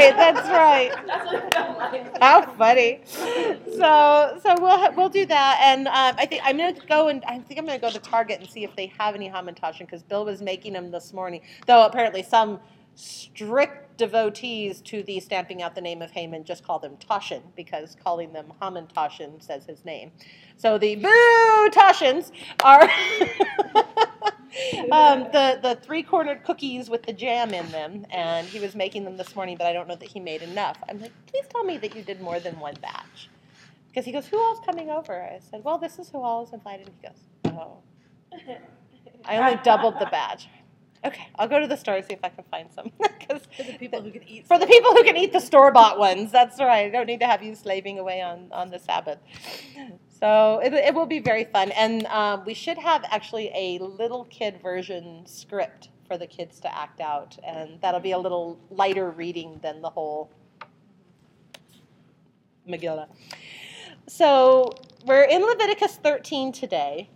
right. That's right. How funny. So so we'll we'll do that, and um, I think I'm gonna go and I think I'm gonna go to Target and see if they have any Hamantaschen because Bill was making them this morning. Though apparently some strict devotees to the stamping out the name of Haman just call them Toshin because calling them Hamantaschen says his name. So the boo Toshins are um, the the three cornered cookies with the jam in them, and he was making them this morning, but I don't know that he made enough. I'm like, please tell me that you did more than one batch, because he goes, who all's coming over? I said, well, this is who all is invited. He goes, oh, I only doubled the batch. Okay, I'll go to the store and see if I can find some. Cause For the people who can eat. for the people who can eat the store bought ones, that's right. I don't need to have you slaving away on, on the Sabbath. So it, it will be very fun. And um, we should have actually a little kid version script for the kids to act out. And that'll be a little lighter reading than the whole Megillah. So we're in Leviticus 13 today.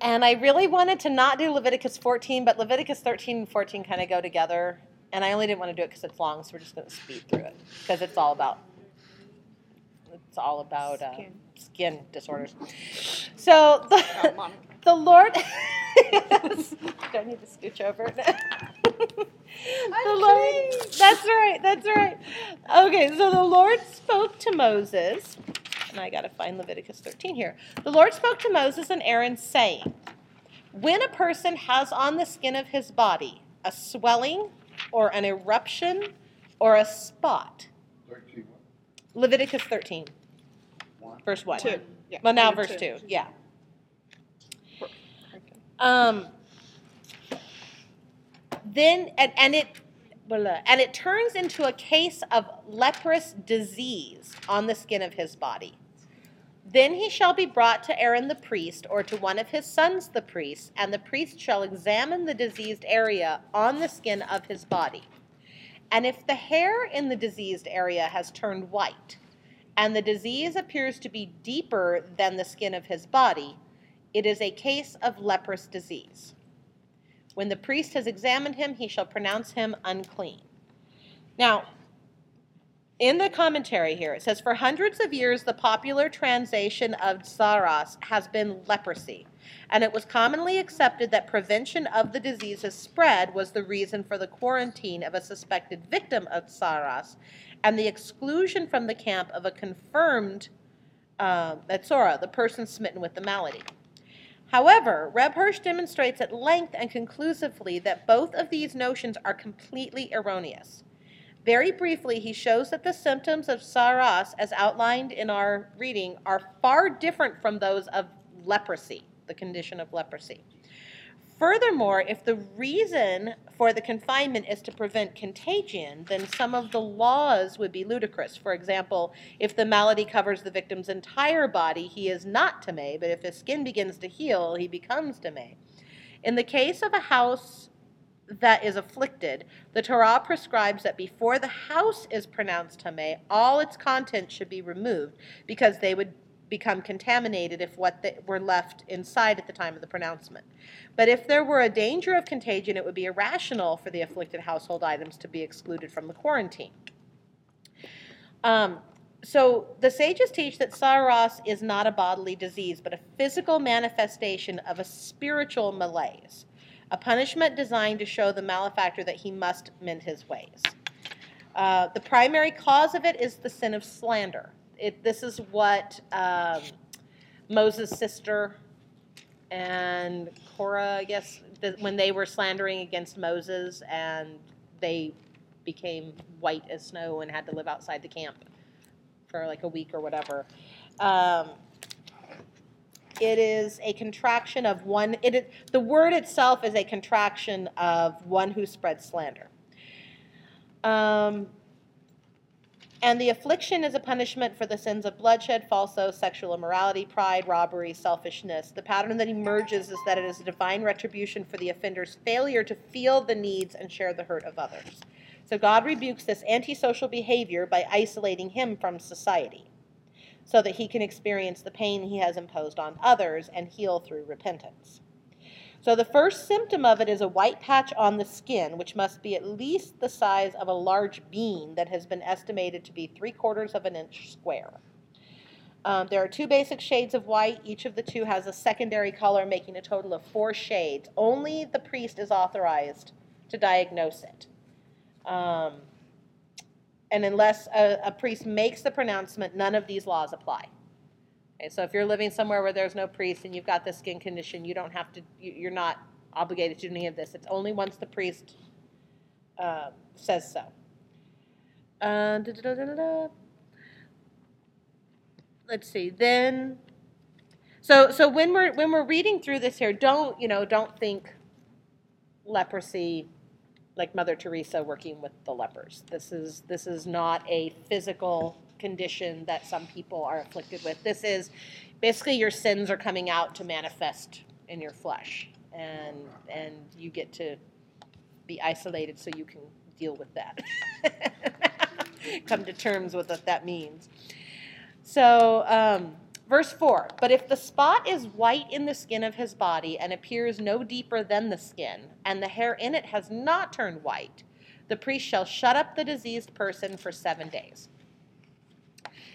And I really wanted to not do Leviticus 14, but Leviticus 13 and 14 kind of go together. And I only didn't want to do it because it's long, so we're just going to speed through it because it's all about it's all about uh, Skin. skin disorders. So the, the Lord. yes. Do I need to scooch over? the Lord. That's right. That's right. Okay, so the Lord spoke to Moses, and I got to find Leviticus 13 here. The Lord spoke to Moses and Aaron, saying, When a person has on the skin of his body a swelling, or an eruption, or a spot, Thirteen, Leviticus 13, one. verse 1. Two. Yeah. Well, now Two. verse 2, yeah. Um, then, and, and it, and it turns into a case of leprous disease on the skin of his body. Then he shall be brought to Aaron the priest, or to one of his sons the priest, and the priest shall examine the diseased area on the skin of his body. And if the hair in the diseased area has turned white, and the disease appears to be deeper than the skin of his body, it is a case of leprous disease. When the priest has examined him, he shall pronounce him unclean. Now, in the commentary here, it says, For hundreds of years, the popular translation of Tzaraas has been leprosy, and it was commonly accepted that prevention of the disease's spread was the reason for the quarantine of a suspected victim of Tzaraas and the exclusion from the camp of a confirmed uh, the person smitten with the malady. However, Reb Hirsch demonstrates at length and conclusively that both of these notions are completely erroneous. Very briefly, he shows that the symptoms of tzaraas, as outlined in our reading, are far different from those of leprosy, the condition of leprosy. Furthermore, if the reason for the confinement is to prevent contagion, then some of the laws would be ludicrous. For example, if the malady covers the victim's entire body, he is not Tameh, but if his skin begins to heal, he becomes Tameh. In the case of a house that is afflicted, the Torah prescribes that before the house is pronounced Tameh, all its contents should be removed because they would become contaminated if what they were left inside at the time of the pronouncement. But if there were a danger of contagion, it would be irrational for the afflicted household items to be excluded from the quarantine. Um, so the sages teach that tzaraas is not a bodily disease, but a physical manifestation of a spiritual malaise, a punishment designed to show the malefactor that he must mend his ways. Uh, the primary cause of it is the sin of slander. It, this is what um, Moses' sister and Korah, I guess, the, when they were slandering against Moses and they became white as snow and had to live outside the camp for like a week or whatever. Um, it is a contraction of one. It is, the word itself is a contraction of one who spreads slander. Um, and the affliction is a punishment for the sins of bloodshed, falsehood, sexual immorality, pride, robbery, selfishness. The pattern that emerges is that it is a divine retribution for the offender's failure to feel the needs and share the hurt of others. So God rebukes this antisocial behavior by isolating him from society so that he can experience the pain he has imposed on others and heal through repentance. So the first symptom of it is a white patch on the skin, which must be at least the size of a large bean that has been estimated to be three quarters of an inch square. Um, there are two basic shades of white. Each of the two has a secondary color, making a total of four shades. Only the priest is authorized to diagnose it. Um, and unless a, a priest makes the pronouncement, none of these laws apply. Okay, so if you're living somewhere where there's no priest and you've got this skin condition, you don't have to, you- you're not obligated to do any of this. It's only once the priest uh, says so. Uh. Let's see. Then, so so when we're when we're reading through this here, don't you know? Don't think leprosy like Mother Teresa working with the lepers. This is this is not a physical condition that some people are afflicted with. This is basically your sins are coming out to manifest in your flesh, and and you get to be isolated so you can deal with that. Come to terms with what that means. So, um, verse 4 But if the spot is white in the skin of his body and appears no deeper than the skin, and the hair in it has not turned white, the priest shall shut up the diseased person for seven days.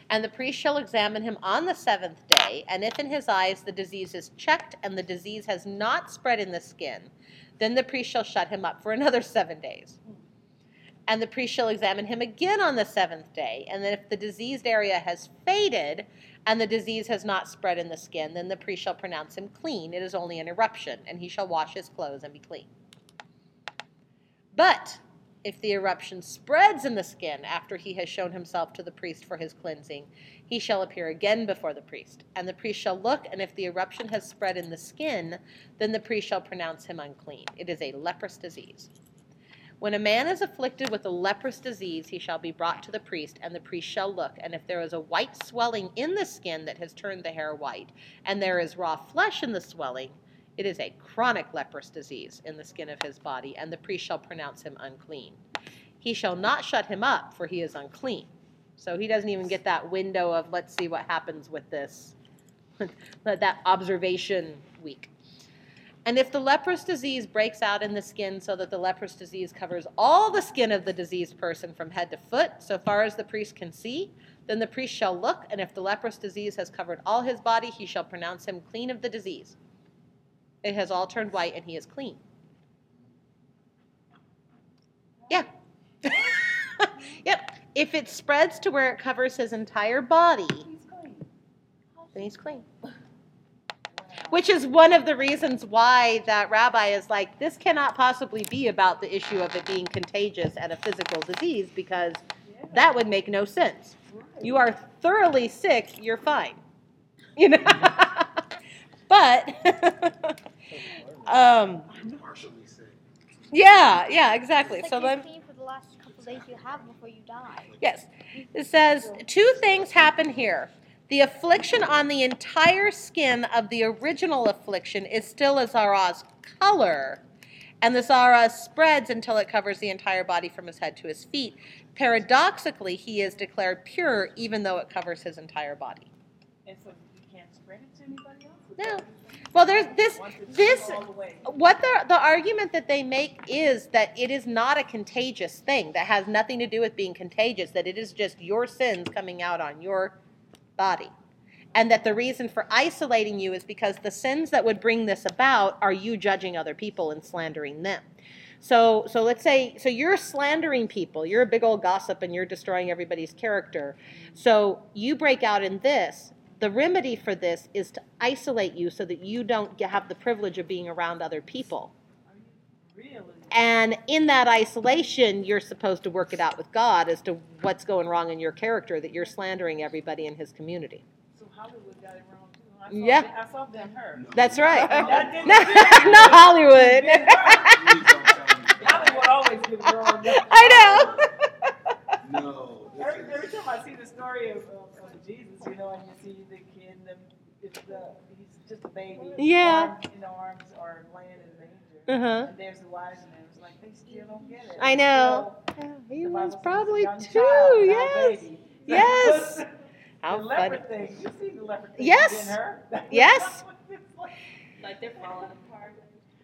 And the priest shall examine him on the seventh day, and if in his eyes the disease is checked and the disease has not spread in the skin, then the priest shall shut him up for another seven days. And the priest shall examine him again on the seventh day. And then if the diseased area has faded and the disease has not spread in the skin, then the priest shall pronounce him clean. It is only an eruption, and he shall wash his clothes and be clean. But if the eruption spreads in the skin after he has shown himself to the priest for his cleansing, he shall appear again before the priest. And the priest shall look, and if the eruption has spread in the skin, then the priest shall pronounce him unclean. It is a leprous disease. When a man is afflicted with a leprous disease, he shall be brought to the priest, and the priest shall look. And if there is a white swelling in the skin that has turned the hair white, and there is raw flesh in the swelling, it is a chronic leprous disease in the skin of his body, and the priest shall pronounce him unclean. He shall not shut him up, for he is unclean. So he doesn't even get that window of, let's see what happens with this, that observation week. And if the leprous disease breaks out in the skin so that the leprous disease covers all the skin of the diseased person from head to foot, so far as the priest can see, then the priest shall look, and if the leprous disease has covered all his body, he shall pronounce him clean of the disease. It has all turned white, and he is clean. Yeah. yep. If it spreads to where it covers his entire body, He's clean. then he's clean. Which is one of the reasons why that rabbi is like, this cannot possibly be about the issue of it being contagious and a physical disease because Yeah. that would make no sense. Right. You are thoroughly sick, you're fine. You know? but, um, partially sick. yeah, yeah, exactly. So like you're then. the days you have before you die. Yes. It says two things happen here. The affliction on the entire skin of the original affliction is still a tzaraas color, and the Zara spreads until it covers the entire body from his head to his feet. Paradoxically, he is declared pure even though it covers his entire body. And so you can't spread it to anybody else? No. Well, there's this this all the way. what the the argument that they make is that it is not a contagious thing that has nothing to do with being contagious that it is just your sins coming out on your body and that the reason for isolating you is because the sins that would bring this about are you judging other people and slandering them so so let's say so you're slandering people you're a big old gossip and you're destroying everybody's character so you break out in this the remedy for this is to isolate you so that you don't have the privilege of being around other people. And in that isolation, you're supposed to work it out with God as to what's going wrong in your character, that you're slandering everybody in his community. So Hollywood got it wrong too. I saw Yeah. Ben- I saw Ben Hur. That's right. That didn't- Not Hollywood. Ben Hur. Please don't tell me. Hollywood always gets it wrong. I know. No. Every, every time I see the story of, of, of Jesus, you know, and you see the kid, the, it's the, he's just a baby. Yeah. Arms, in the arms or laying in the manger. Uh-huh. And there's the still don't get it. I know. Still, Yeah, he was probably young two. child, Yes. baby. Yes. How the funny. leopard thing. You see the leopard thing Yes. in her? Yes. Like- Like they're falling apart.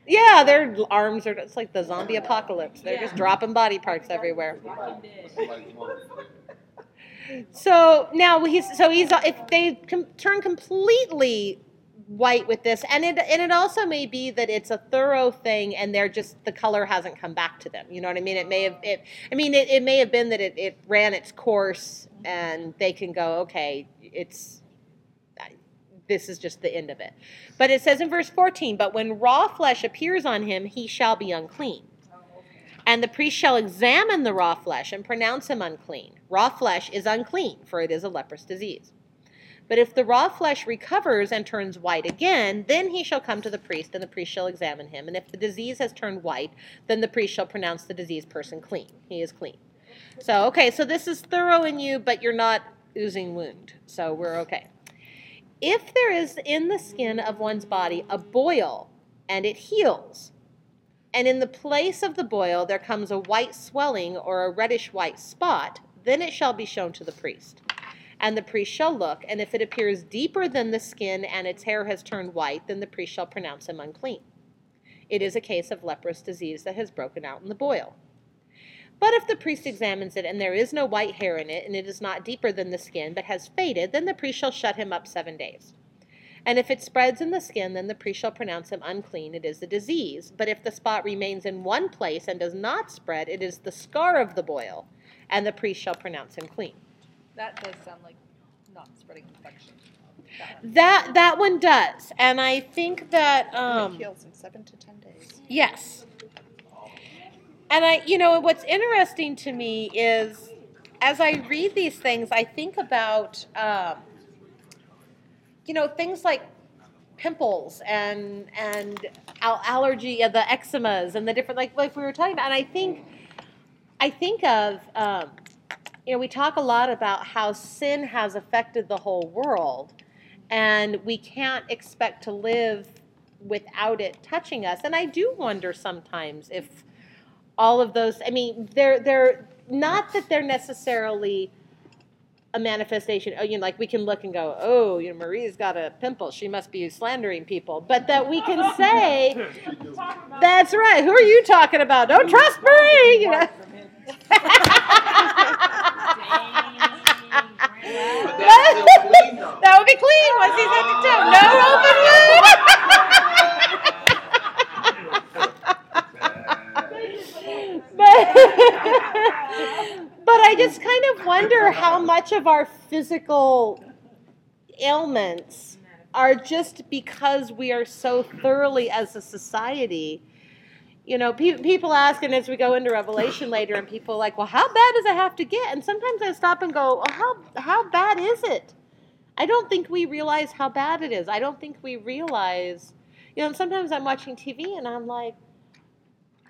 Yeah, their arms are. It's like the zombie apocalypse. They're just dropping body parts everywhere. Walking Dead. Somebody's mother. So now he's so he's if they com- turn completely white with this, and it and it also may be that it's a thorough thing, and they're just the color hasn't come back to them. You know what I mean? It may have it. I mean, it, it may have been that it, it ran its course, and they can go, okay, it's this is just the end of it. But it says in verse 14, but when raw flesh appears on him, he shall be unclean. And the priest shall examine the raw flesh and pronounce him unclean. Raw flesh is unclean, for it is a leprous disease. But if the raw flesh recovers and turns white again, then he shall come to the priest, and the priest shall examine him. And if the disease has turned white, then the priest shall pronounce the diseased person clean. He is clean. So, okay, so this is thorough in you, but you're not oozing wound. So we're okay. If there is in the skin of one's body a boil and it heals, and in the place of the boil there comes a white swelling or a reddish white spot, then it shall be shown to the priest. And the priest shall look, and if it appears deeper than the skin and its hair has turned white, then the priest shall pronounce him unclean. It is a case of leprous disease that has broken out in the boil. But if the priest examines it and there is no white hair in it, and it is not deeper than the skin but has faded, then the priest shall shut him up seven days. And if it spreads in the skin, then the priest shall pronounce him unclean. It is a disease. But if the spot remains in one place and does not spread, it is the scar of the boil, and the priest shall pronounce him clean. That does sound like not spreading infection. That one. That one does, and I think that um, it heals in seven to ten days. Yes. And I, you know, what's interesting to me is as I read these things, I think about, um, you know, things like pimples and and al- allergy, uh, the eczemas and the different, like like we were talking about. And I think, I think of, um, you know, we talk a lot about how sin has affected the whole world, and we can't expect to live without it touching us. And I do wonder sometimes if all of those I mean they're they're not that they're necessarily a manifestation oh you know like we can look and go oh you know Marie's got a pimple. She must be slandering people. But that we can say that's right. Who are you talking about? Don't trust Marie. You know? But Dang, that's still clean though. that would be clean once he's at the toe no open wound but, but I just kind of wonder how much of our physical ailments are just because we are so thoroughly as a society. You know, pe- people ask, and as we go into Revelation later, and people are like, well, how bad does it have to get? And sometimes I stop and go, well, how, how bad is it? I don't think we realize how bad it is. I don't think we realize, you know, sometimes I'm watching TV and I'm like,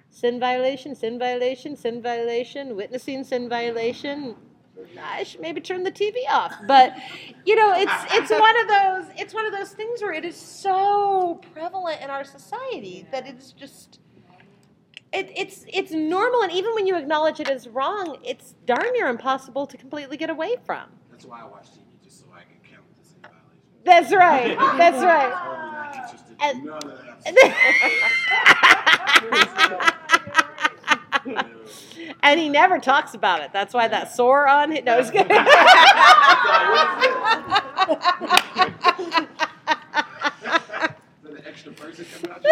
sin violation, sin violation, sin violation, witnessing sin violation. I should maybe turn the TV off. But you know, it's it's one of those it's one of those things where it is so prevalent in our society that it's just it, it's it's normal and even when you acknowledge it as wrong, it's darn near impossible to completely get away from. That's why I watch TV, just so I can count the sin violations. That's right. That's right. Harvey not interested in And- none of that. and he never talks about it. That's why that sore on it. No, I was kidding. Then the extra person coming out.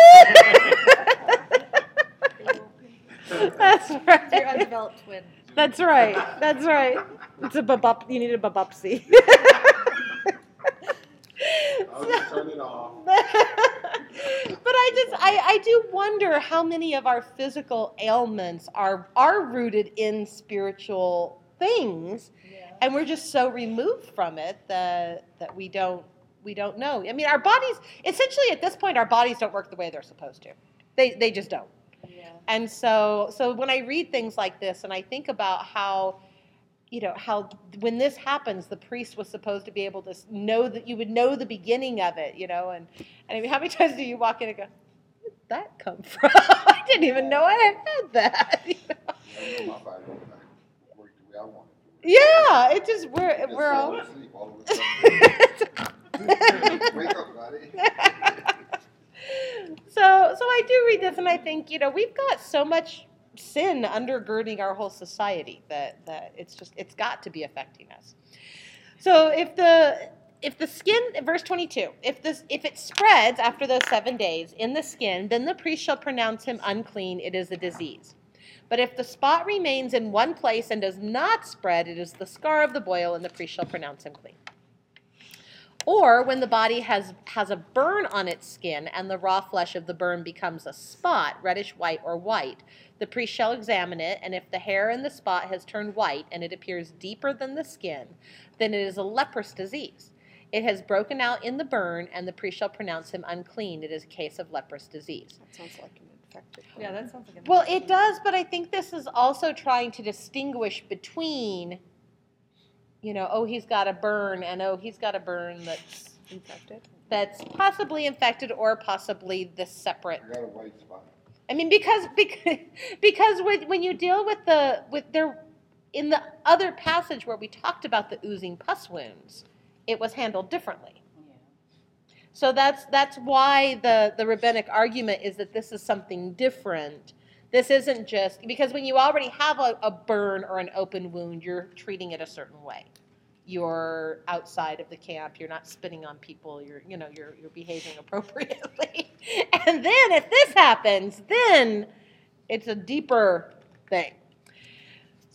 That's Your right. undeveloped twin. That's right. That's right. It's a babup. You need a babupsy. I'll turn it off. But I just I, I do wonder how many of our physical ailments are are rooted in spiritual things Yeah. and we're just so removed from it that that we don't we don't know. I mean our bodies essentially at this point our bodies don't work the way they're supposed to. They they just don't. Yeah. And so so when I read things like this and I think about how you know how when this happens the priest was supposed to be able to know that you would know the beginning of it you know and, and I mean how many times do you walk in and go where did that come from I didn't even know I had that you know? I know my body don't like work the way I want it. yeah it just we're we're all all of a sudden. Wake up, buddy. so so I do read this and I think, you know, we've got so much sin undergirding our whole society that that it's just it's got to be affecting us. So if the if the skin verse 22 if this if it spreads after those 7 days in the skin then the priest shall pronounce him unclean. It is a disease. But if the spot remains in one place and does not spread it is the scar of the boil and the priest shall pronounce him clean or when the body has has a burn on its skin and the raw flesh of the burn becomes a spot reddish white or white the priest shall examine it and if the hair in the spot has turned white and it appears deeper than the skin then it is a leprous disease it has broken out in the burn, and the priest shall pronounce him unclean. It is a case of leprous disease. That sounds like an infected. Yeah, that sounds like. a- Well, it does, but I think this is also trying to distinguish between, you know, oh, he's got a burn, and oh, he's got a burn that's Infected? that's possibly infected or possibly this separate. I got a white spot. I mean, because because because with, when you deal with the with there in the other passage where we talked about the oozing pus wounds, it was handled differently. Yeah. So that's that's why the the rabbinic argument is that this is something different. This isn't just because when you already have a, a burn or an open wound, you're treating it a certain way. You're outside of the camp. You're not spitting on people. You're you know you're you're behaving appropriately. and then if this happens, then it's a deeper thing.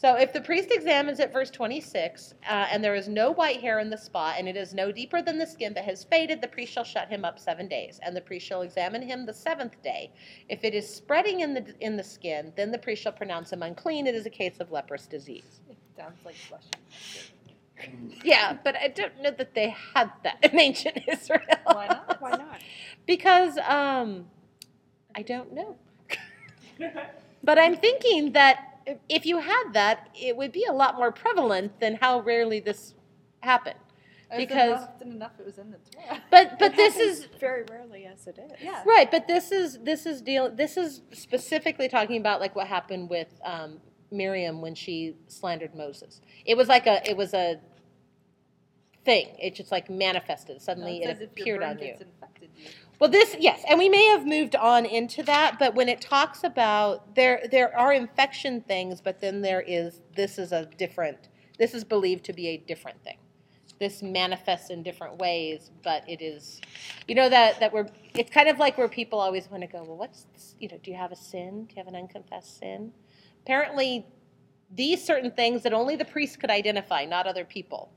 So if the priest examines it, verse 26, uh, and there is no white hair in the spot, and it is no deeper than the skin but has faded, the priest shall shut him up seven days, and the priest shall examine him the seventh day. If it is spreading in the in the skin, then the priest shall pronounce him unclean. It is a case of leprous disease. It sounds like flesh. Yeah, but I don't know that they had that in ancient Israel. Why not? Why not? Because um, I don't know. But I'm thinking that if you had that, it would be a lot more prevalent than how rarely this happened. Because- often enough it was in the Torah. But but It this is very rarely as it is. Yeah. right. But this is this is deal. This is specifically talking about like what happened with um, Miriam when she slandered Moses. It was like a it was a thing. It just like manifested suddenly. No, it your appeared on you. infected, you. Well, this yes, and we may have moved on into that, but when it talks about there there are infection things, but then there is this is a different. This is believed to be a different thing. This manifests in different ways, but it is, you know that that we're. It's kind of like where people always want to go. Well, what's this, you know? Do you have a sin? Do you have an unconfessed sin? Apparently, these certain things that only the priest could identify, not other people,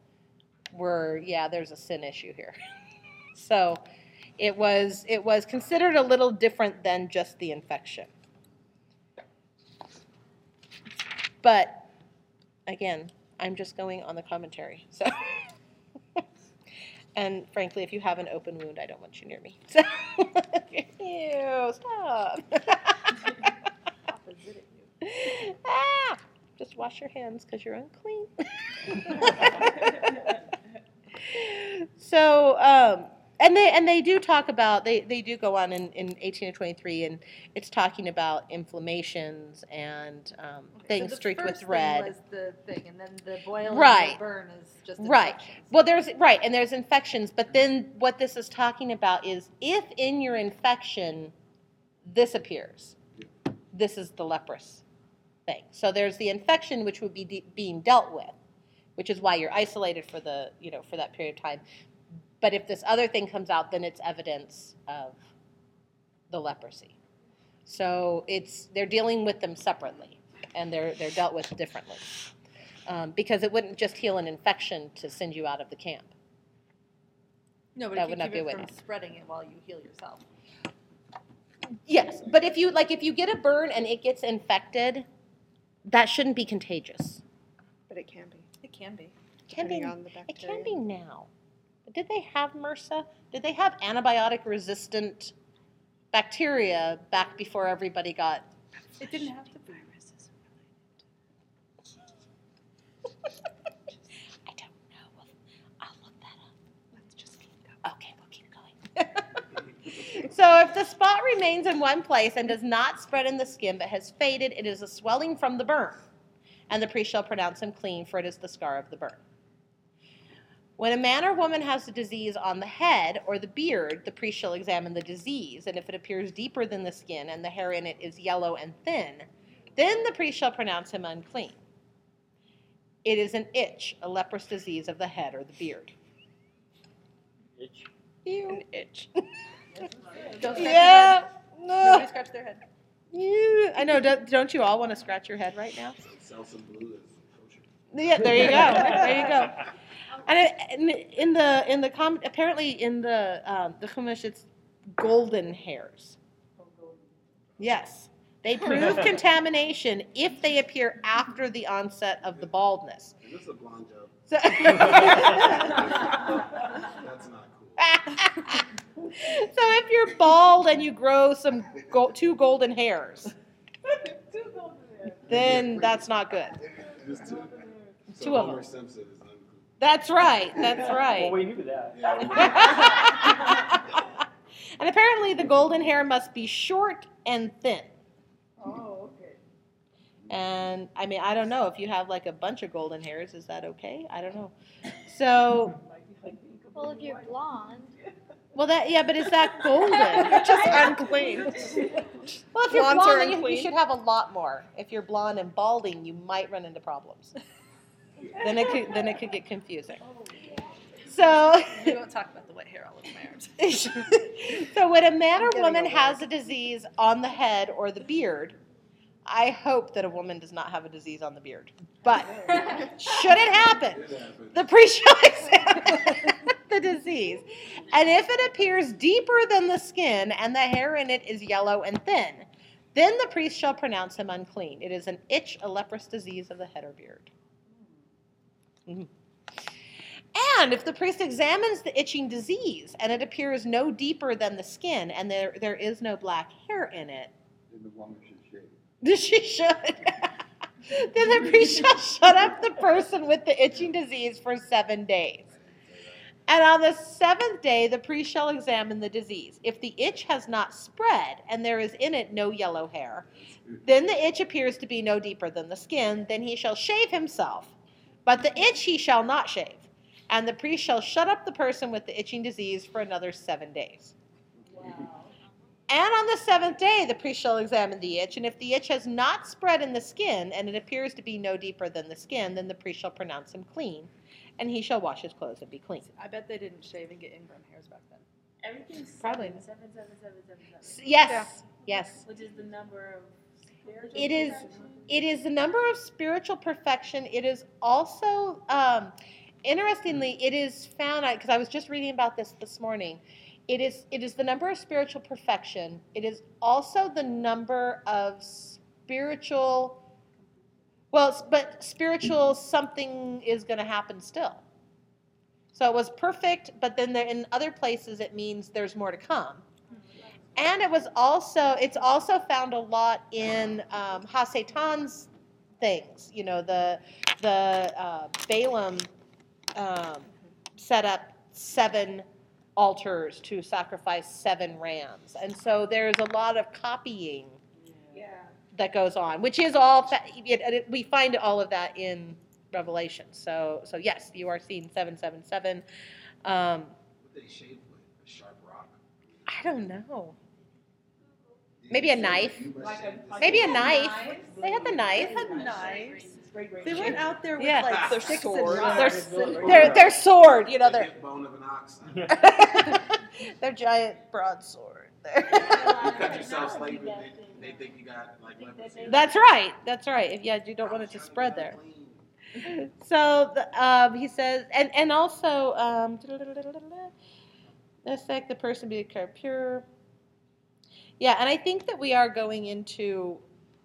were yeah. There's a sin issue here. so it was it was considered a little different than just the infection. But again, I'm just going on the commentary. So and frankly, if you have an open wound, I don't want you near me. So ew, stop. Ah, just wash your hands because you're unclean. so um, and they and they do talk about they, they do go on in, in 18 to 23 and it's talking about inflammations and um, Okay, things so streaked with thing red was the thing, and then the boil Right. and the burn is just Right. well there's right and there's infections but then what this is talking about is if in your infection this appears this is the leprous thing so there's the infection which would be de- being dealt with which is why you're isolated for the you know for that period of time but if this other thing comes out then it's evidence of the leprosy so it's they're dealing with them separately and they're they're dealt with differently um, because it wouldn't just heal an infection to send you out of the camp No, but That if would not keep be it a from witness. spreading it while you heal yourself. yes but if you like if you get a burn and it gets infected that shouldn't be contagious But it can be. It can be. it can be on the it can be now but did they have MRSA did they have antibiotic resistant bacteria back before everybody got It didn't have to be. I don't know. Well, I'll look that up. Let's just keep going. Okay, we'll keep going. so if the spot remains in one place and does not spread in the skin but has faded, it is a swelling from the burn. And the priest shall pronounce him clean, for it is the scar of the burn. When a man or woman has a disease on the head or the beard, the priest shall examine the disease, and if it appears deeper than the skin and the hair in it is yellow and thin, then the priest shall pronounce him unclean. It is an itch, a leprous disease of the head or the beard. Itch. Ew. An itch. Don't Yeah. your head. Nobody scratch their head. Yeah. I know. Don't, don't you all want to scratch your head right now? Sell some blue. Yeah, there you go. There you go. And it, and in the in the com apparently in the um, the Chumash it's golden hairs. Yes, they prove contamination if they appear after the onset of the baldness. And this is a blonde joke. So, That's not cool. so if you're bald and you grow some go- two golden hairs, Two golden hairs. then that's not good. Two. So Two of them. Simpson is uncool. That's right. That's right. Well, right. we knew that. and apparently, the golden hair must be short and thin. Oh, okay. And I mean, I don't know if you have like a bunch of golden hairs, is that okay? I don't know. So, Might be like being Well, if you're blonde, well, that yeah, but is that golden? It's just unclean. Well, if you're blonde, then you, you should have a lot more. If you're blonde and balding, you might run into problems. Then it could then it could get confusing. So. We won't talk about the white hair all over my arms. so when a man or woman has a disease on the head or the beard, I hope that a woman does not have a disease on the beard. But should it happen, the priest shall examine the disease. And if it appears deeper than the skin and the hair in it is yellow and thin, then the priest shall pronounce him unclean. It is an itch, a leprous disease of the head or beard. Mhm. And if the priest examines the itching disease and it appears no deeper than the skin and there, there is no black hair in it, Then the woman should shave. she should. then the priest shall shut up the person with the itching disease for seven days. And on the seventh day, the priest shall examine the disease. If the itch has not spread and there is in it no yellow hair, then the itch appears to be no deeper than the skin, then he shall shave himself. But the itch he shall not shave. And the priest shall shut up the person with the itching disease for another seven days. And on the seventh day, the priest shall examine the itch, and if the itch has not spread in the skin, and it appears to be no deeper than the skin, then the priest shall pronounce him clean, and he shall wash his clothes and be clean. I bet they didn't shave and get ingrown hairs back then. Everything's Probably. seven, seven, seven, seven, seven, S- seven. Yes, yes. Which is the number of spiritual It is-. It is the number of spiritual perfection. It is also, um, interestingly, it is found because I was just reading about this this morning. It is it is the number of spiritual perfection. It is also the number of spiritual. Well, but spiritual something is going to happen still. So it was perfect, but then there, in other places it means there's more to come. And it was also it's also found a lot in um, Hasatan's things. You know, the the uh, Balaam um, set up seven altars to sacrifice seven rams, and so there's a lot of copying Yeah. that goes on, which is all fa- it, it, we find all of that in Revelation. So so yes, you are seeing seven seven seven. Um, What they shave with? A sharp rock? I don't know. Maybe a knife. You must Like shave a- this like Maybe a a knife. knife. They had the knife. They had knives. Great, great, They went out there with Yeah. like Their sticks sword. and Their, knives. their, their sword, you know, The their bone of an ox. their giant broadsword. You cut yourself slaving, they, they think you got like leprosy. That's right. That's right. If yeah, you don't want it to spread there. So the, um, he says, and and also, um, affect the person be declared pure. Yeah, and I think that we are going into,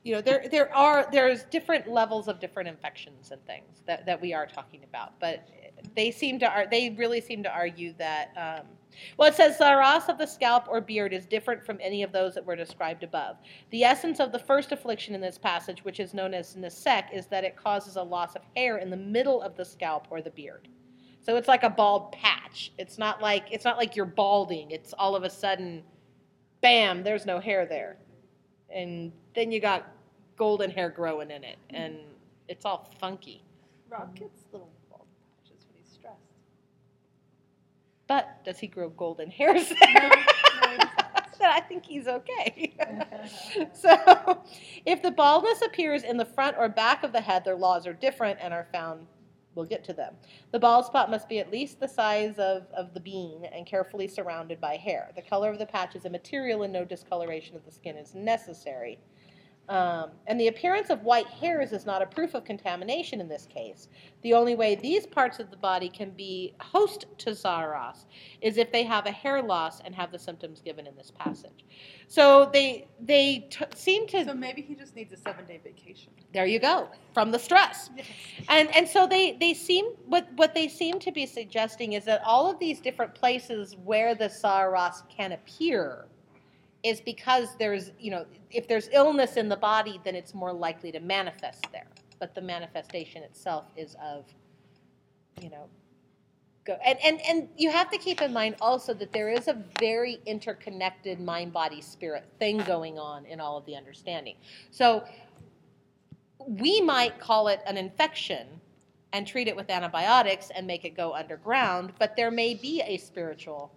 you know, there there are there's different levels of different infections and things that, that we are talking about, but they seem to ar- they really seem to argue that. Um, well, it says the ras of the scalp or beard is different from any of those that were described above. The essence of the first affliction in this passage, which is known as nesek, is that it causes a loss of hair in the middle of the scalp or the beard. So it's like a bald patch. It's not like it's not like you're balding. It's all of a sudden, bam, there's no hair there, and then you got golden hair growing in it, and it's all funky. Rob gets little bald patches when he's stressed. But does he grow golden hairs there? then I think he's okay. so, if the baldness appears in the front or back of the head, their laws are different and are found. We'll get to them. The bald spot must be at least the size of, of the bean and carefully surrounded by hair. The color of the patch is immaterial and no discoloration of the skin is necessary. Um, and the appearance of white hairs is not a proof of contamination in this case. The only way these parts of the body can be host to tzaraas is if they have a hair loss and have the symptoms given in this passage. So they they t- seem to So maybe he just needs a seven day vacation. there you go from the stress and and so they they seem what what they seem to be suggesting is that all of these different places where the tzaraas can appear is because there's you know if there's illness in the body then it's more likely to manifest there but the manifestation itself is of you know go and and and you have to keep in mind also that there is a very interconnected mind body spirit thing going on in all of the understanding so we might call it an infection and treat it with antibiotics and make it go underground, but there may be a spiritual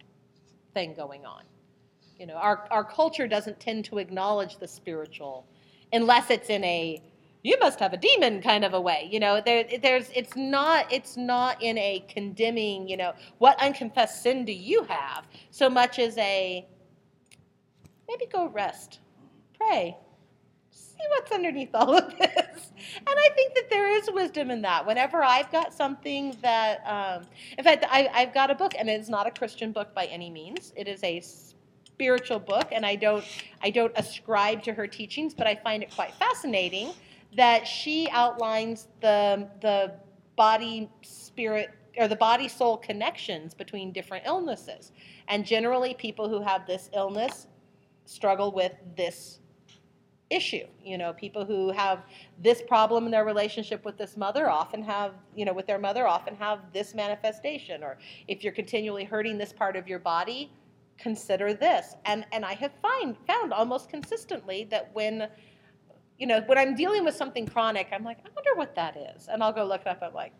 thing going on. You know, our, our culture doesn't tend to acknowledge the spiritual unless it's in a you must have a demon kind of a way. You know, there there's it's not it's not in a condemning, you know, what unconfessed sin do you have so much as a maybe go rest. Pray see what's underneath all of this. And I think that there is wisdom in that. Whenever I've got something that, um, in fact, I, I've got a book, and it's not a Christian book by any means. It is a spiritual book, and I don't, I don't ascribe to her teachings, but I find it quite fascinating that she outlines the the body spirit or the body soul connections between different illnesses. And generally, people who have this illness struggle with this issue. You know, people who have this problem in their relationship with this mother often have, you know, with their mother often have this manifestation. Or if you're continually hurting this part of your body, consider this. And and I have find found almost consistently that when you know, when I'm dealing with something chronic, I'm like, I wonder what that is. And I'll go look it up. I'm like,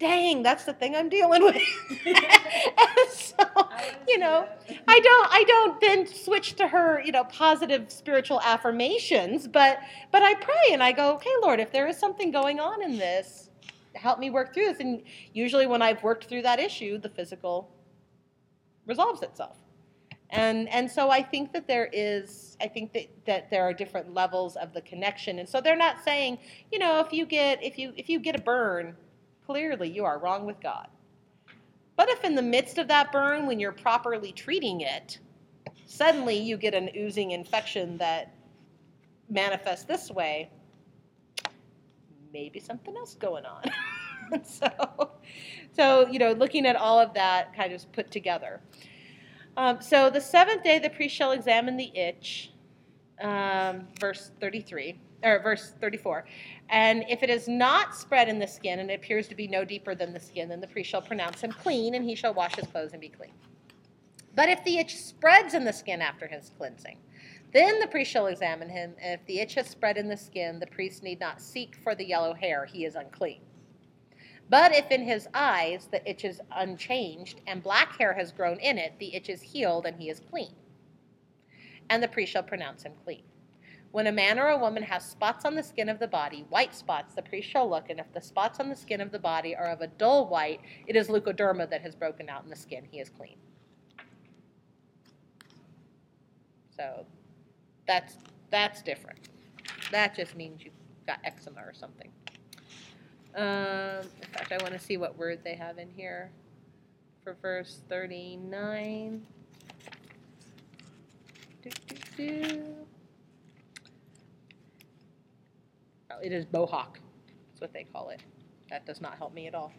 dang, that's the thing I'm dealing with. and so, you know, I don't I don't then switch to her, you know, positive spiritual affirmations, but but I pray and I go, okay, Lord, if there is something going on in this, help me work through this. And usually when I've worked through that issue, the physical resolves itself. And and so I think that there is I think that, that there are different levels of the connection. And so they're not saying, you know, if you get if you if you get a burn, clearly you are wrong with God. But if in the midst of that burn, when you're properly treating it, suddenly you get an oozing infection that manifests this way, maybe something else going on. so, so you know, looking at all of that kind of put together. Um, so the seventh day, the priest shall examine the itch, um, verse 33 or verse 34. And if it is not spread in the skin and it appears to be no deeper than the skin, then the priest shall pronounce him clean, and he shall wash his clothes and be clean. But if the itch spreads in the skin after his cleansing, then the priest shall examine him, and if the itch has spread in the skin, the priest need not seek for the yellow hair, he is unclean. But if in his eyes the itch is unchanged, and black hair has grown in it, the itch is healed, and he is clean. And the priest shall pronounce him clean. When a man or a woman has spots on the skin of the body, white spots, the priest shall look, and if the spots on the skin of the body are of a dull white, it is leukoderma that has broken out in the skin. He is clean. So that's that's different. That just means you've got eczema or something. Um, in fact, I want to see what word they have in here for verse 39. Do, do, do. Oh, it is bohak. That's what they call it. That does not help me at all.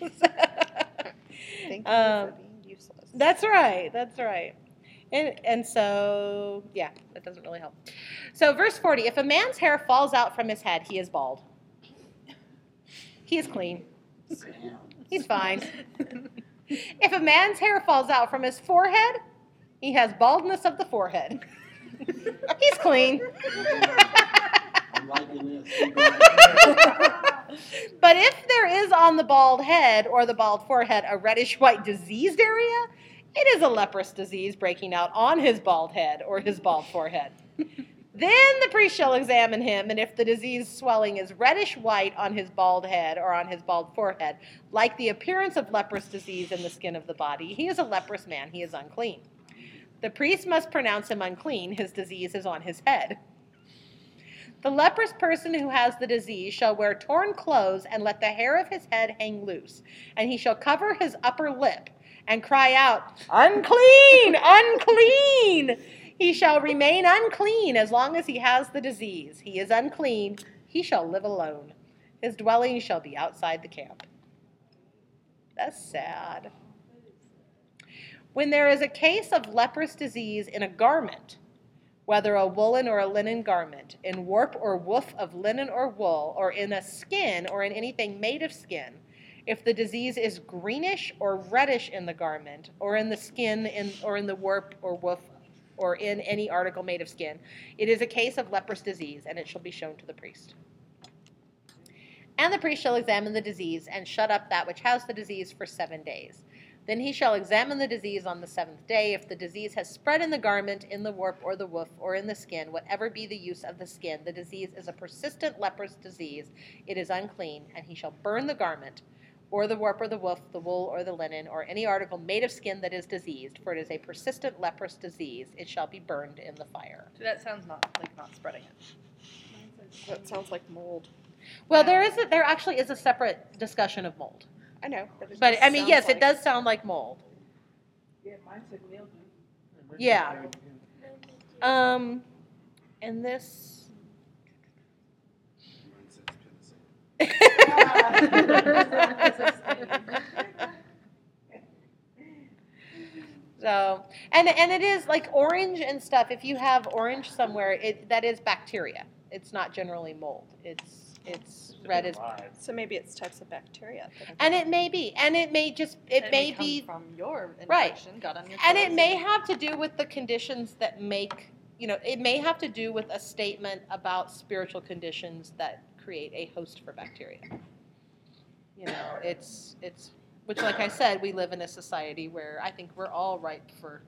Thank you Um, for being useless. That's right. That's right. And, and so, yeah, that doesn't really help. So, verse 40 if a man's hair falls out from his head, he is bald. He is clean. He's fine. if a man's hair falls out from his forehead, he has baldness of the forehead. He's clean. I'm liking this. Keep going. but if there is on the bald head or the bald forehead a reddish white diseased area, it is a leprous disease breaking out on his bald head or his bald forehead. Then the priest shall examine him, and if the disease swelling is reddish white on his bald head or on his bald forehead, like the appearance of leprous disease in the skin of the body, he is a leprous man, he is unclean. The priest must pronounce him unclean, his disease is on his head. The leprous person who has the disease shall wear torn clothes and let the hair of his head hang loose, and he shall cover his upper lip and cry out, Unclean, unclean! He shall remain unclean as long as he has the disease. He is unclean, he shall live alone. His dwelling shall be outside the camp. That's sad. When there is a case of leprous disease in a garment, whether a woolen or a linen garment, in warp or woof of linen or wool, or in a skin or in anything made of skin, if the disease is greenish or reddish in the garment, or in the skin, in, or in the warp or woof, or in any article made of skin, it is a case of leprous disease, and it shall be shown to the priest. And the priest shall examine the disease and shut up that which has the disease for seven days. Then he shall examine the disease on the seventh day. If the disease has spread in the garment, in the warp, or the woof, or in the skin, whatever be the use of the skin, the disease is a persistent leprous disease. It is unclean, and he shall burn the garment, or the warp, or the woof, the wool, or the linen, or any article made of skin that is diseased, for it is a persistent leprous disease. It shall be burned in the fire. So that sounds not like not spreading it. That sounds like mold. Well, there is a, there actually is a separate discussion of mold, I know. But, but I mean, yes, like- it does sound like mold. Yeah, mine said mildew. Yeah. Um, and this. Mine says penicillin. So, and and it is like orange and stuff. If you have orange somewhere, it that is bacteria. It's not generally mold. It's it's red as So maybe it's types of bacteria. that are- and it may be, and it may just it And may come be, from your Right. infection, got on your and it clothes may have to do with the conditions that make you know it may have to do with a statement about spiritual conditions that create a host for bacteria. You know, it's it's which, like I said, we live in a society where I think we're all ripe for.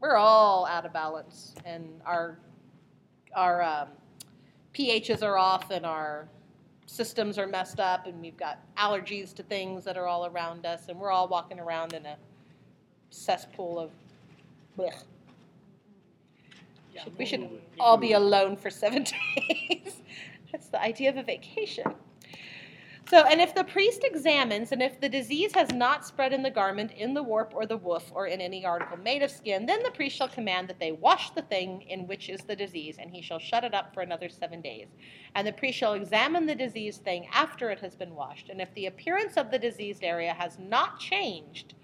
We're all out of balance, and our our um, pHs are off, and our systems are messed up, and we've got allergies to things that are all around us, and we're all walking around in a cesspool of. Blech. Should- we should all be alone for seven days. That's the idea of a vacation. So, and if the priest examines, and if the disease has not spread in the garment, in the warp or the woof, or in any article made of skin, then the priest shall command that they wash the thing in which is the disease, and he shall shut it up for another seven days. And the priest shall examine the diseased thing after it has been washed. And if the appearance of the diseased area has not changed,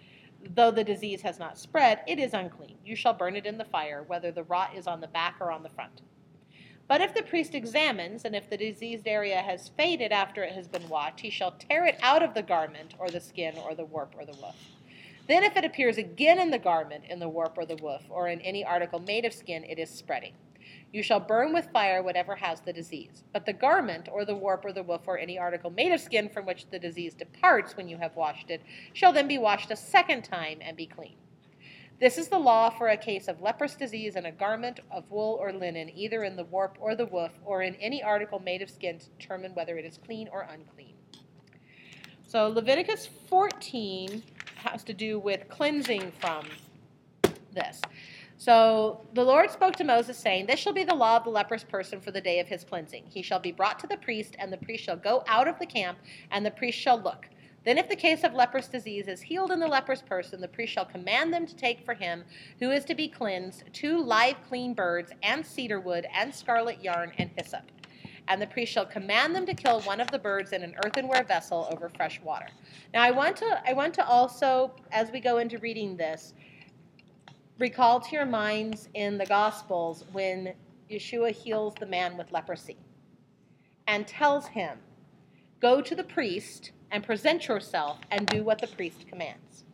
though the disease has not spread, it is unclean. You shall burn it in the fire, whether the rot is on the back or on the front. But if the priest examines, and if the diseased area has faded after it has been washed, he shall tear it out of the garment, or the skin, or the warp, or the woof. Then, if it appears again in the garment, in the warp, or the woof, or in any article made of skin, it is spreading. You shall burn with fire whatever has the disease. But the garment, or the warp, or the woof, or any article made of skin from which the disease departs when you have washed it, shall then be washed a second time and be clean. This is the law for a case of leprous disease in a garment of wool or linen, either in the warp or the woof, or in any article made of skin to determine whether it is clean or unclean. So Leviticus 14 has to do with cleansing from this. So the Lord spoke to Moses, saying, This shall be the law of the leprous person for the day of his cleansing. He shall be brought to the priest, and the priest shall go out of the camp, and the priest shall look. Then, if the case of leprous disease is healed in the leprous person, the priest shall command them to take for him, who is to be cleansed, two live clean birds, and cedar wood, and scarlet yarn, and hyssop. And the priest shall command them to kill one of the birds in an earthenware vessel over fresh water. Now, I want to, I want to also, as we go into reading this, recall to your minds in the Gospels when Yeshua heals the man with leprosy and tells him, Go to the priest and present yourself and do what the priest commands.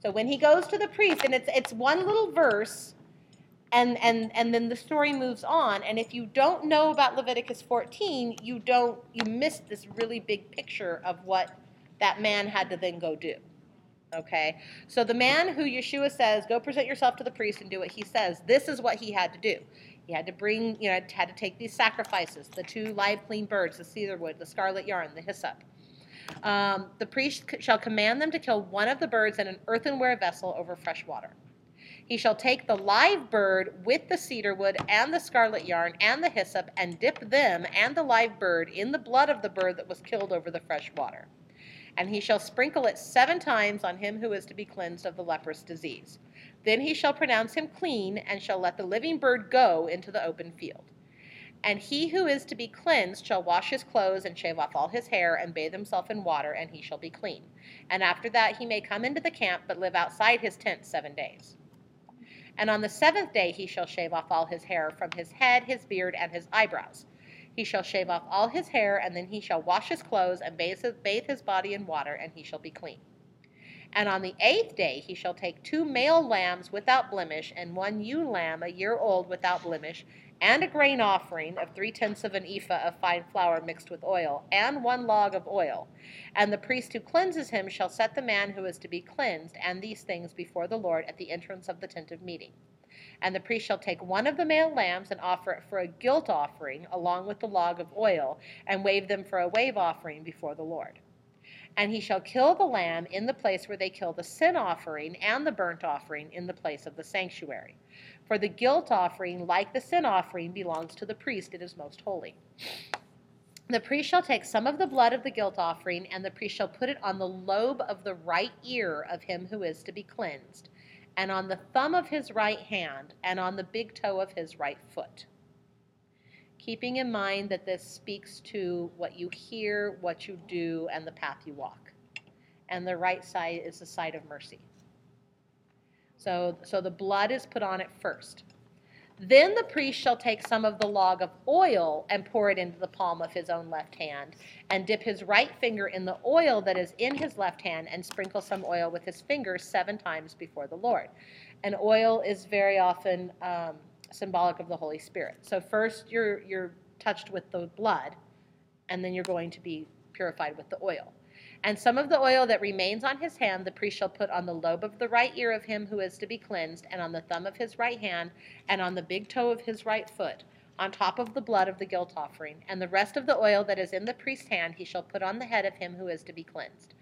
So when he goes to the priest, and it's, it's one little verse, and and and then the story moves on and if you don't know about leviticus 14 you don't you miss this really big picture of what that man had to then go do okay so the man who yeshua says go present yourself to the priest and do what he says this is what he had to do he had to bring you know had to take these sacrifices the two live clean birds the cedar wood the scarlet yarn the hyssop um, the priest shall command them to kill one of the birds in an earthenware vessel over fresh water he shall take the live bird with the cedar wood and the scarlet yarn and the hyssop and dip them and the live bird in the blood of the bird that was killed over the fresh water. And he shall sprinkle it seven times on him who is to be cleansed of the leprous disease. Then he shall pronounce him clean and shall let the living bird go into the open field. And he who is to be cleansed shall wash his clothes and shave off all his hair and bathe himself in water, and he shall be clean. And after that he may come into the camp, but live outside his tent seven days. And on the seventh day he shall shave off all his hair from his head, his beard, and his eyebrows. He shall shave off all his hair, and then he shall wash his clothes and bathe his body in water, and he shall be clean. And on the eighth day he shall take two male lambs without blemish, and one ewe lamb a year old without blemish, and a grain offering of three tenths of an ephah of fine flour mixed with oil, and one log of oil. And the priest who cleanses him shall set the man who is to be cleansed and these things before the Lord at the entrance of the tent of meeting. And the priest shall take one of the male lambs and offer it for a guilt offering along with the log of oil, and wave them for a wave offering before the Lord. And he shall kill the lamb in the place where they kill the sin offering and the burnt offering in the place of the sanctuary. For the guilt offering, like the sin offering, belongs to the priest, it is most holy. The priest shall take some of the blood of the guilt offering, and the priest shall put it on the lobe of the right ear of him who is to be cleansed, and on the thumb of his right hand, and on the big toe of his right foot. Keeping in mind that this speaks to what you hear, what you do, and the path you walk. And the right side is the side of mercy. So, so the blood is put on it first. Then the priest shall take some of the log of oil and pour it into the palm of his own left hand, and dip his right finger in the oil that is in his left hand, and sprinkle some oil with his finger seven times before the Lord. And oil is very often um, symbolic of the Holy Spirit. So first you're you're touched with the blood, and then you're going to be purified with the oil. And some of the oil that remains on his hand the priest shall put on the lobe of the right ear of him who is to be cleansed, and on the thumb of his right hand, and on the big toe of his right foot, on top of the blood of the guilt offering. And the rest of the oil that is in the priest's hand he shall put on the head of him who is to be cleansed.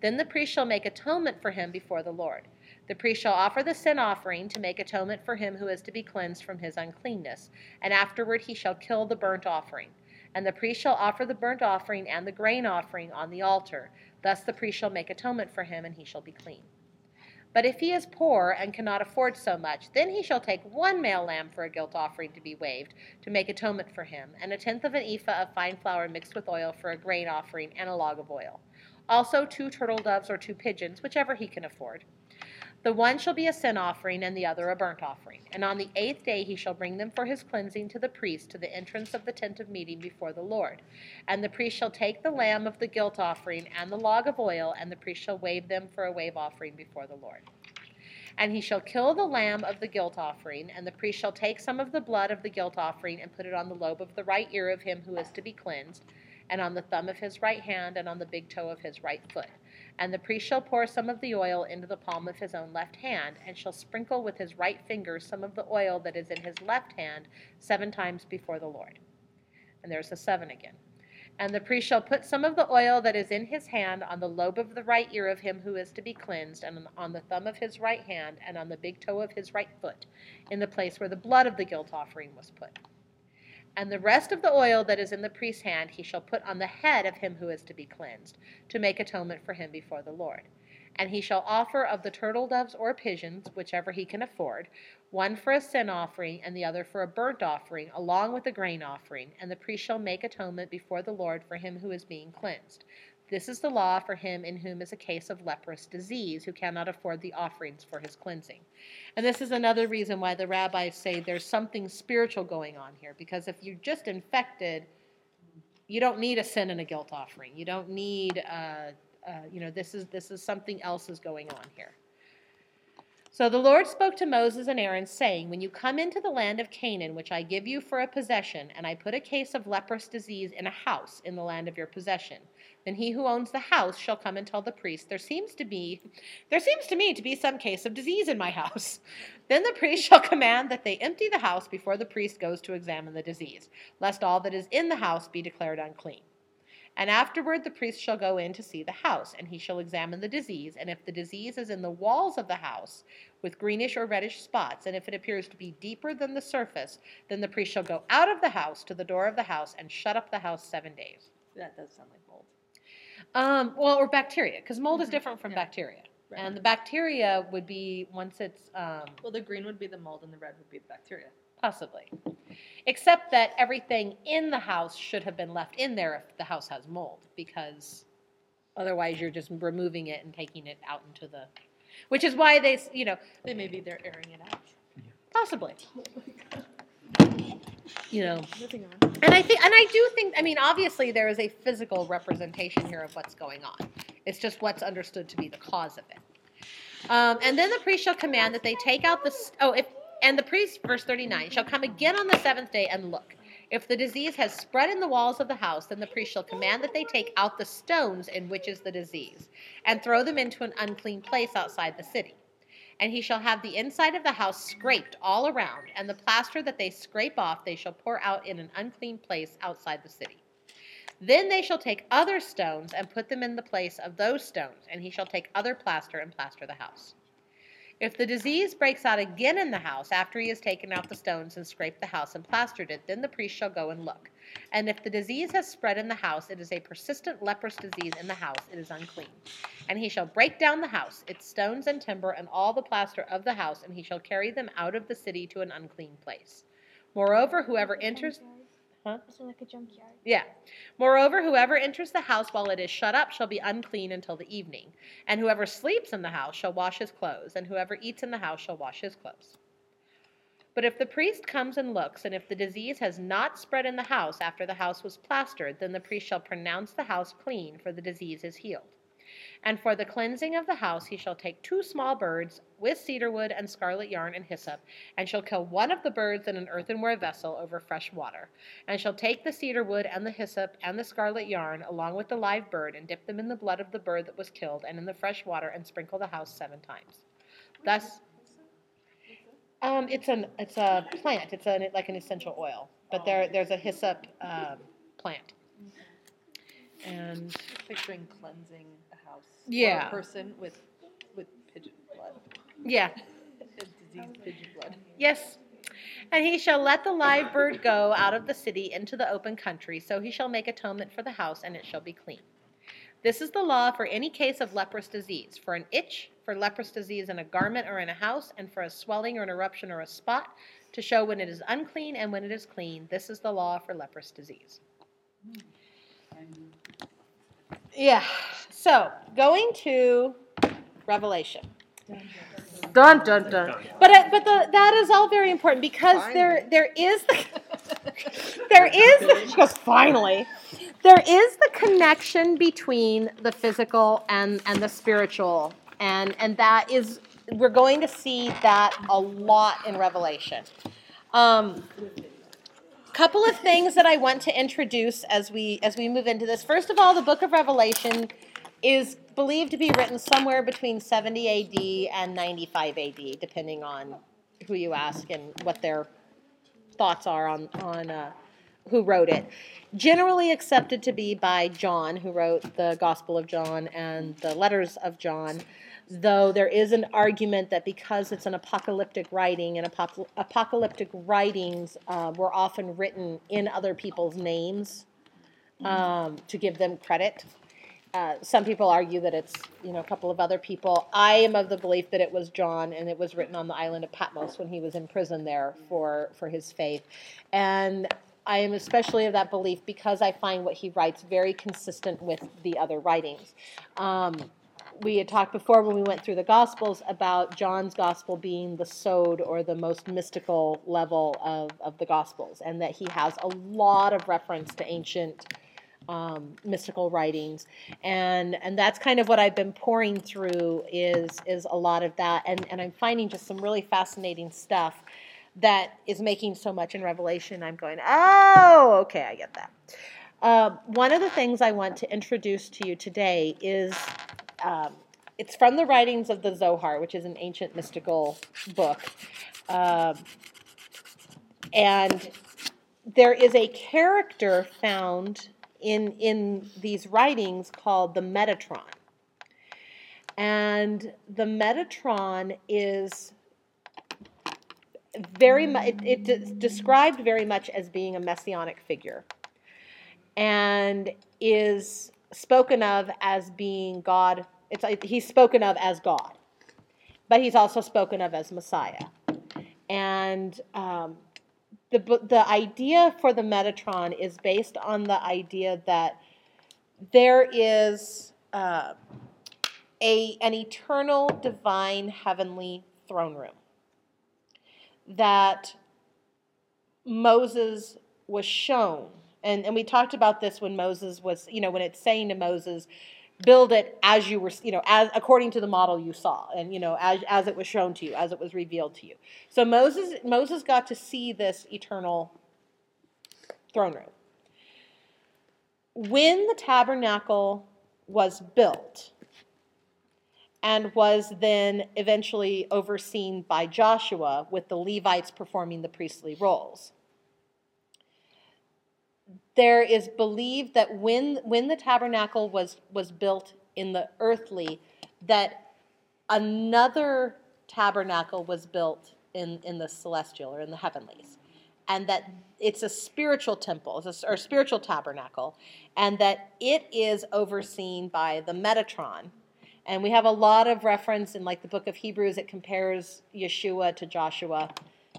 Then the priest shall make atonement for him before the Lord. The priest shall offer the sin offering to make atonement for him who is to be cleansed from his uncleanness, and afterward he shall kill the burnt offering. And the priest shall offer the burnt offering and the grain offering on the altar. Thus the priest shall make atonement for him, and he shall be clean. But if he is poor and cannot afford so much, then he shall take one male lamb for a guilt offering to be waved, to make atonement for him, and a tenth of an ephah of fine flour mixed with oil for a grain offering, and a log of oil. Also two turtle doves or two pigeons, whichever he can afford. The one shall be a sin offering, and the other a burnt offering. And on the eighth day he shall bring them for his cleansing to the priest to the entrance of the tent of meeting before the Lord. And the priest shall take the lamb of the guilt offering and the log of oil, and the priest shall wave them for a wave offering before the Lord. And he shall kill the lamb of the guilt offering, and the priest shall take some of the blood of the guilt offering and put it on the lobe of the right ear of him who is to be cleansed, and on the thumb of his right hand, and on the big toe of his right foot. And the priest shall pour some of the oil into the palm of his own left hand, and shall sprinkle with his right finger some of the oil that is in his left hand seven times before the Lord. And there's the seven again. And the priest shall put some of the oil that is in his hand on the lobe of the right ear of him who is to be cleansed, and on the thumb of his right hand, and on the big toe of his right foot, in the place where the blood of the guilt offering was put. And the rest of the oil that is in the priest's hand he shall put on the head of him who is to be cleansed, to make atonement for him before the Lord. And he shall offer of the turtle doves or pigeons, whichever he can afford, one for a sin offering and the other for a burnt offering, along with a grain offering. And the priest shall make atonement before the Lord for him who is being cleansed. This is the law for him in whom is a case of leprous disease, who cannot afford the offerings for his cleansing. And this is another reason why the rabbis say there's something spiritual going on here, because if you're just infected, you don't need a sin and a guilt offering. You don't need, uh, uh, you know, this is this is something else is going on here. So the Lord spoke to Moses and Aaron, saying, When you come into the land of Canaan, which I give you for a possession, and I put a case of leprous disease in a house in the land of your possession, then he who owns the house shall come and tell the priest, There seems to be there seems to me to be some case of disease in my house. Then the priest shall command that they empty the house before the priest goes to examine the disease, lest all that is in the house be declared unclean. And afterward the priest shall go in to see the house, and he shall examine the disease, and if the disease is in the walls of the house, with greenish or reddish spots, and if it appears to be deeper than the surface, then the priest shall go out of the house to the door of the house and shut up the house seven days. That does sound like mold. Um, well, or bacteria, because mold is Mhm. different from Yeah. bacteria. Right. And the bacteria would be once it's um, Well, the green would be the mold and the red would be the bacteria. Possibly, except that everything in the house should have been left in there if the house has mold, because otherwise you're just removing it and taking it out into the, which is why they, s- you know, They maybe they're airing it out. possibly. You know, Moving on. and I think, and I do think, I mean, obviously there is a physical representation here of what's going on. It's just what's understood to be the cause of it. Um, and then the priest shall command that they take out the, s- oh, if, and the priest, verse 39, shall come again on the seventh day and look. If the disease has spread in the walls of the house, then the priest shall command that they take out the stones in which is the disease, and throw them into an unclean place outside the city. And he shall have the inside of the house scraped all around, and the plaster that they scrape off they shall pour out in an unclean place outside the city. Then they shall take other stones and put them in the place of those stones, and he shall take other plaster and plaster the house. If the disease breaks out again in the house after he has taken out the stones and scraped the house and plastered it, then the priest shall go and look. And if the disease has spread in the house, it is a persistent leprous disease in the house, it is unclean. And he shall break down the house, its stones and timber, and all the plaster of the house, and he shall carry them out of the city to an unclean place. Moreover, whoever enters. Huh? Is it like a junkyard? Yeah. Moreover, whoever enters the house while it is shut up shall be unclean until the evening. And whoever sleeps in the house shall wash his clothes, and whoever eats in the house shall wash his clothes. But if the priest comes and looks, and if the disease has not spread in the house after the house was plastered, then the priest shall pronounce the house clean, for the disease is healed. And for the cleansing of the house he shall take two small birds with cedar wood and scarlet yarn and hyssop, and shall kill one of the birds in an earthenware vessel over fresh water and shall take the cedar wood and the hyssop and the scarlet yarn along with the live bird and dip them in the blood of the bird that was killed and in the fresh water and sprinkle the house seven times. Thus, um, it's an it's a plant. It's an like an essential oil, but there there's a hyssop um, plant. And Picturing cleansing house. Yeah. a person with with pigeon blood. yeah, Diseased pigeon blood. Yes. And he shall let the live bird go out of the city into the open country, so he shall make atonement for the house, and it shall be clean. This is the law for any case of leprous disease, for an itch, for leprous disease in a garment or in a house, and for a swelling or an eruption or a spot, to show when it is unclean and when it is clean. This is the law for leprous disease. Hmm. Yeah. So, going to Revelation. Dun dun dun. But uh, but the, that is all very important because there there is the there is the, just finally there is the connection between the physical and and the spiritual and and that is we're going to see that a lot in Revelation. Um, couple of things that I want to introduce as we as we move into this. First of all, the book of Revelation is believed to be written somewhere between 70 AD and 95 AD, depending on who you ask and what their thoughts are on on uh, who wrote it. Generally accepted to be by John, who wrote the Gospel of John and the letters of John. Though there is an argument that because it's an apocalyptic writing, and apoc- apocalyptic writings uh, were often written in other people's names um, to give them credit. Uh, some people argue that it's you know a couple of other people. I am of the belief that it was John, and it was written on the island of Patmos when he was in prison there for for his faith. And I am especially of that belief because I find what he writes very consistent with the other writings. Um, we had talked before when we went through the Gospels about John's Gospel being the sod or the most mystical level of, of the Gospels, and that he has a lot of reference to ancient um, mystical writings, and and that's kind of what I've been pouring through is is a lot of that, and and I'm finding just some really fascinating stuff that is making so much in Revelation. I'm going, oh, okay, I get that. Um, one of the things I want to introduce to you today is um, it's from the writings of the Zohar, which is an ancient mystical book. Um, and there is a character found in, in these writings called the Metatron. And the Metatron is very much, it, described very much as being a messianic figure and is spoken of as being God. It's he's spoken of as God, but he's also spoken of as Messiah. And um, the the idea for the Metatron is based on the idea that there is uh, a an eternal, divine, heavenly throne room that Moses was shown and, and we talked about this when Moses was, you know, when it's saying to Moses, build it as you were, you know, as according to the model you saw, and you know, as as it was shown to you, as it was revealed to you. So Moses Moses got to see this eternal throne room. When the tabernacle was built and was then eventually overseen by Joshua with the Levites performing the priestly roles there is believed that when when the tabernacle was was built in the earthly that another tabernacle was built in in the celestial or in the heavenlies. And that it's a spiritual temple a, or spiritual tabernacle and that it is overseen by the metatron. And we have a lot of reference in like the book of hebrews it compares yeshua to joshua.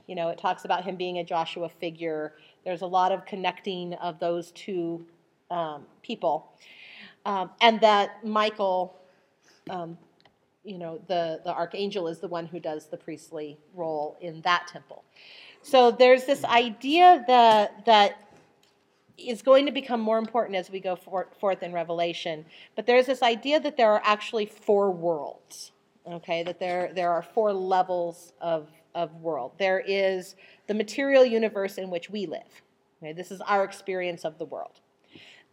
You know it talks about him being a joshua figure there's a lot of connecting of those two um, people. Um, and that Michael, um, you know, the, the archangel is the one who does the priestly role in that temple. So there's this idea that, that is going to become more important as we go for, forth in Revelation. But there's this idea that there are actually four worlds, okay, that there, there are four levels of, of world. There is the material universe in which we live. Okay, this is our experience of the world.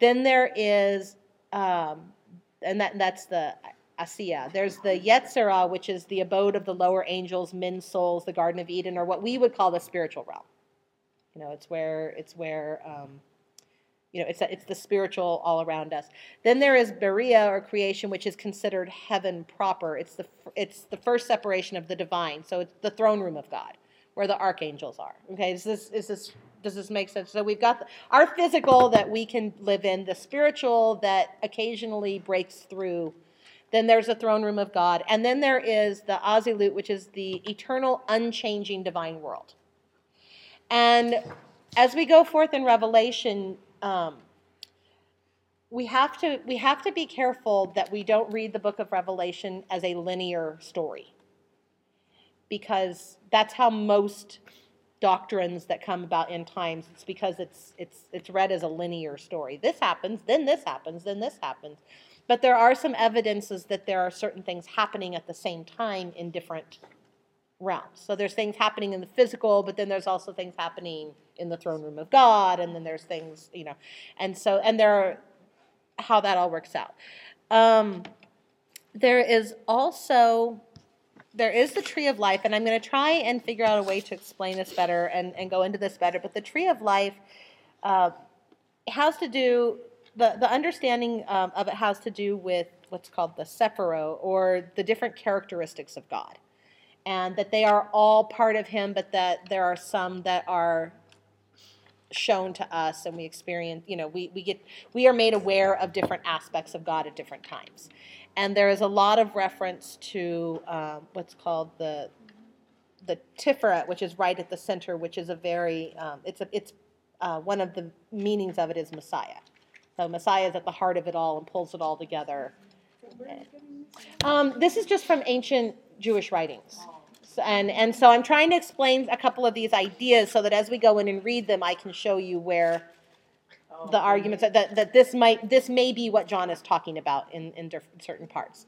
Then there is, um, and that, that's the Asiya. There's the Yetzirah, which is the abode of the lower angels, men's souls, the Garden of Eden, or what we would call the spiritual realm. You know, it's where it's where um, you know it's it's the spiritual all around us. Then there is Beriah or creation, which is considered heaven proper. It's the it's the first separation of the divine. So it's the throne room of God where the archangels are. Okay, is this is this does this make sense? So we've got our physical that we can live in, the spiritual that occasionally breaks through. Then there's the throne room of God, and then there is the Azilut, which is the eternal, unchanging divine world. And as we go forth in Revelation, um, we have to we have to be careful that we don't read the book of Revelation as a linear story. Because that's how most doctrines that come about in times it's because it's it's it's read as a linear story. This happens then this happens then this happens. But there are some evidences that there are certain things happening at the same time in different realms so there's things happening in the physical but then there's also things happening in the throne room of god and then there's things you know and so and there are how that all works out um, there is also there is the tree of life, and I'm going to try and figure out a way to explain this better and, and go into this better. But the tree of life uh, has to do, the, the understanding um, of it has to do with what's called the Sephiro, or the different characteristics of God. And that they are all part of Him, but that there are some that are shown to us and we experience you know we, we get we are made aware of different aspects of god at different times and there is a lot of reference to um, what's called the the Tiferet, which is right at the center, which is a very um, it's a, it's uh, one of the meanings of it is Messiah. So Messiah is at the heart of it all and pulls it all together. Um, this is just from ancient Jewish writings. And, and so I'm trying to explain a couple of these ideas so that as we go in and read them, I can show you where Oh, the arguments that, that, that this might this may be what John is talking about in, in diff- certain parts.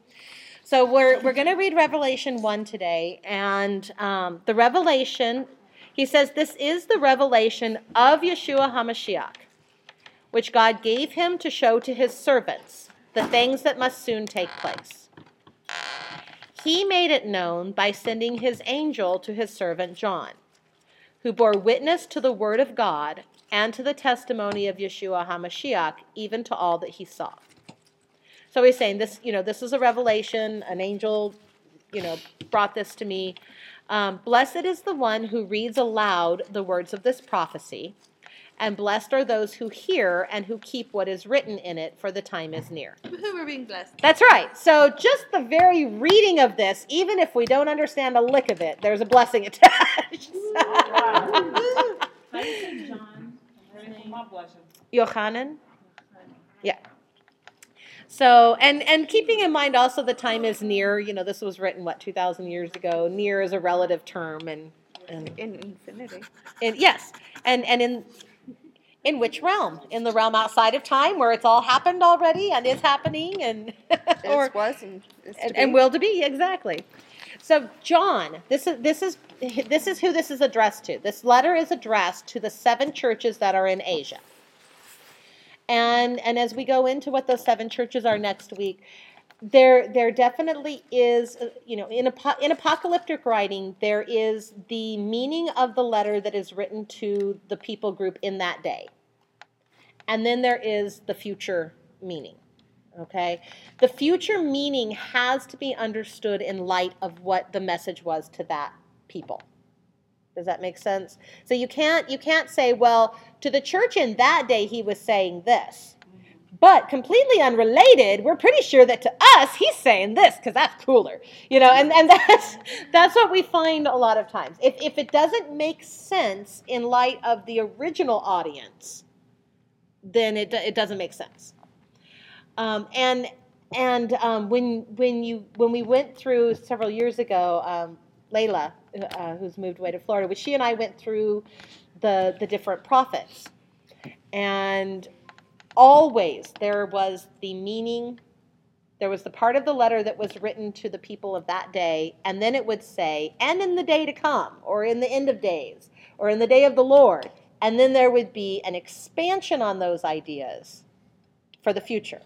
So we're we're going to read Revelation one today, and um, the revelation. He says this is the revelation of Yeshua Hamashiach, which God gave him to show to his servants the things that must soon take place. He made it known by sending his angel to his servant John, who bore witness to the word of God and to the testimony of Yeshua HaMashiach, even to all that he saw. So he's saying this, you know, this is a revelation. An angel, you know, brought this to me. Um, blessed is the one who reads aloud the words of this prophecy, and blessed are those who hear and who keep what is written in it, for the time is near. Who are being blessed? That's right. So just the very reading of this, even if we don't understand a lick of it, there's a blessing attached. How do you John? Ready for. Yochanan? Yeah. So, and and keeping in mind also the time is near. You know, this was written what two thousand years ago. Near is a relative term, and and, In infinity. and yes, and and in in which realm? In the realm outside of time, where it's all happened already and is happening, and or was, and and, and will to be exactly. So John, this is this is this is who this is addressed to. This letter is addressed to the seven churches that are in Asia. And and as we go into what those seven churches are next week, there there definitely is you know in apo- in apocalyptic writing there is the meaning of the letter that is written to the people group in that day. And then there is the future meaning. Okay? The future meaning has to be understood in light of what the message was to that people. Does that make sense? So you can't you can't say, well, to the church in that day he was saying this. But completely unrelated, we're pretty sure that to us he's saying this because that's cooler. You know, and, and that's that's what we find a lot of times. If if it doesn't make sense in light of the original audience, then it, it doesn't make sense. Um, and and um, when when you when we went through several years ago, um, Layla, uh, who's moved away to Florida, but she and I went through the the different prophets, and always there was the meaning. There was the part of the letter that was written to the people of that day, and then it would say, "and in the day to come," or "in the end of days," or "in the day of the Lord," and then there would be an expansion on those ideas for the future.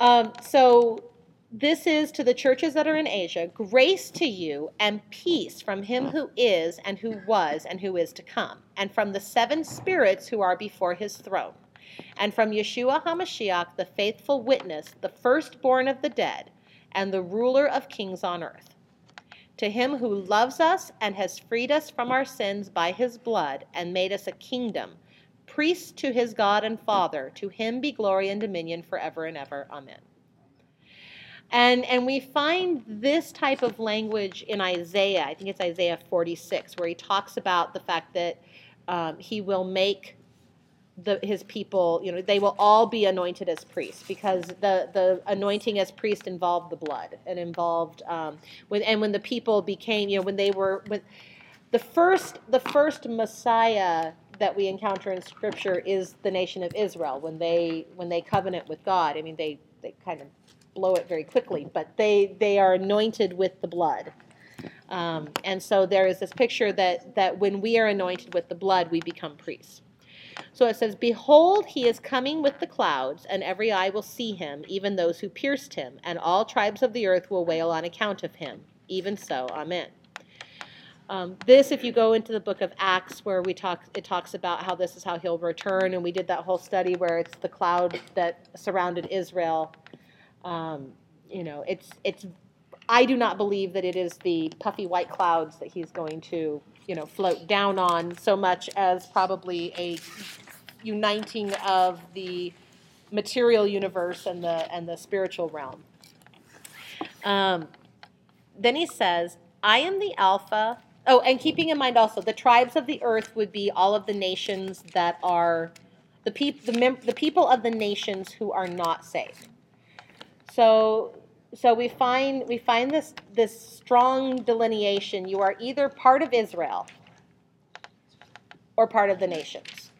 Um, so this is to the churches that are in Asia grace to you and peace from him who is, and who was, and who is to come, and from the seven spirits who are before his throne, and from Yeshua HaMashiach, the faithful witness, the firstborn of the dead, and the ruler of kings on earth. To him who loves us and has freed us from our sins by his blood and made us a kingdom, priests to his God and Father, to him be glory and dominion forever and ever. Amen. And, and we find this type of language in Isaiah, I think it's Isaiah 46, where he talks about the fact that um, he will make the, his people, you know, they will all be anointed as priests because the, the anointing as priest involved the blood and involved, um, when, and when the people became, you know, when they were, when the first, the first Messiah that we encounter in Scripture is the nation of Israel when they, when they covenant with God. I mean, they, they kind of blow it very quickly, but they, they are anointed with the blood. Um, and so there is this picture that, that when we are anointed with the blood, we become priests. So it says, Behold, he is coming with the clouds, and every eye will see him, even those who pierced him, and all tribes of the earth will wail on account of him. Even so, Amen. Um, this, if you go into the book of Acts, where we talk, it talks about how this is how he'll return, and we did that whole study where it's the cloud that surrounded Israel. Um, you know, it's it's. I do not believe that it is the puffy white clouds that he's going to, you know, float down on so much as probably a uniting of the material universe and the and the spiritual realm. Um, then he says, "I am the Alpha." Oh, and keeping in mind also the tribes of the earth would be all of the nations that are the peop, the, mem- the people of the nations who are not saved. So so we find we find this this strong delineation. You are either part of Israel or part of the nations.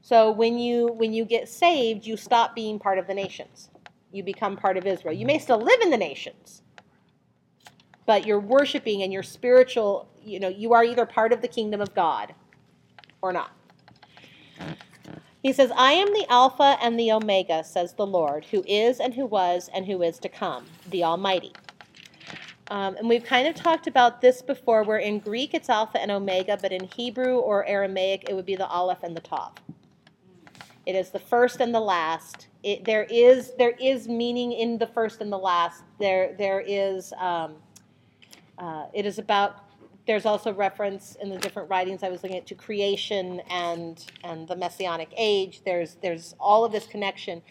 So when you when you get saved, you stop being part of the nations. You become part of Israel. You may still live in the nations, but you're worshiping and your spiritual, you know, you are either part of the kingdom of God or not. He says, I am the Alpha and the Omega, says the Lord, who is and who was and who is to come, the Almighty. Um, and we've kind of talked about this before, where in Greek it's Alpha and Omega, but in Hebrew or Aramaic it would be the Aleph and the Tav. It is the first and the last. It, there is there is meaning in the first and the last. There there is. Um, uh, it is about. There's also reference in the different writings I was looking at to creation and and the messianic age. There's there's all of this connection.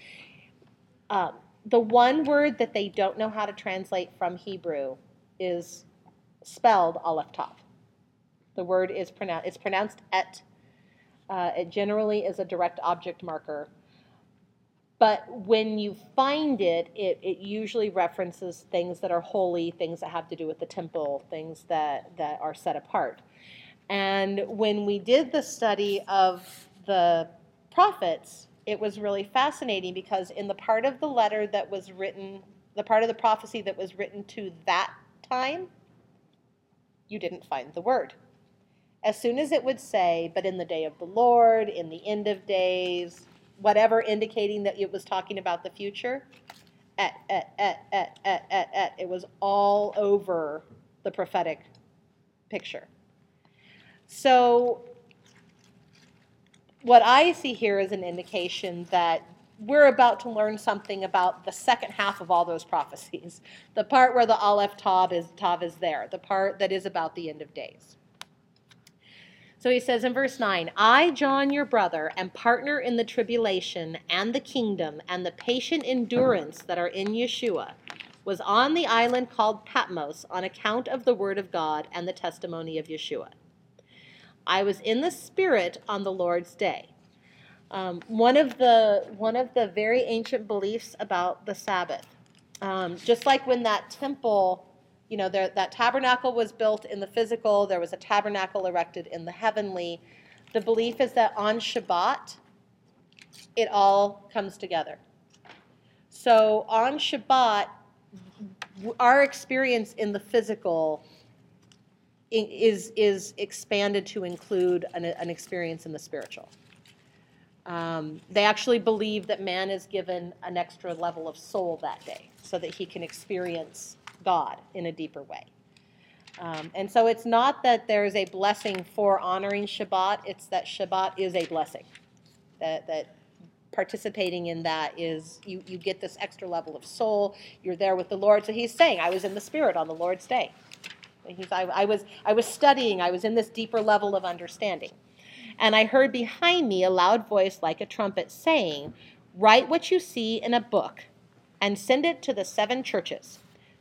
Um, the one word that they don't know how to translate from Hebrew is spelled Aleph Tav. The word is pronounced. It's pronounced et. Uh, it generally is a direct object marker. But when you find it, it, it usually references things that are holy, things that have to do with the temple, things that, that are set apart. And when we did the study of the prophets, it was really fascinating because in the part of the letter that was written, the part of the prophecy that was written to that time, you didn't find the word. As soon as it would say, but in the day of the Lord, in the end of days, whatever indicating that it was talking about the future, et, et, et, it was all over the prophetic picture. So what I see here is an indication that we're about to learn something about the second half of all those prophecies. The part where the Aleph Tav is, Tav is there, the part that is about the end of days. So he says in verse 9, I, John, your brother, am partner in the tribulation and the kingdom and the patient endurance that are in Yeshua, was on the island called Patmos on account of the word of God and the testimony of Yeshua. I was in the Spirit on the Lord's day. Um, one of the one of the very ancient beliefs about the Sabbath, um, just like when that temple, you know, there, that tabernacle was built in the physical, there was a tabernacle erected in the heavenly. The belief is that on Shabbat, it all comes together. So on Shabbat, our experience in the physical is is expanded to include an, an experience in the spiritual. Um, they actually believe that man is given an extra level of soul that day, so that he can experience God in a deeper way. Um, and so it's not that there is a blessing for honoring Shabbat; it's that Shabbat is a blessing. That that participating in that is you you get this extra level of soul. You're there with the Lord. So he's saying, "I was in the Spirit on the Lord's day." He's, I, I, was, I was studying, I was in this deeper level of understanding. And I heard behind me a loud voice like a trumpet saying, Write what you see in a book and send it to the seven churches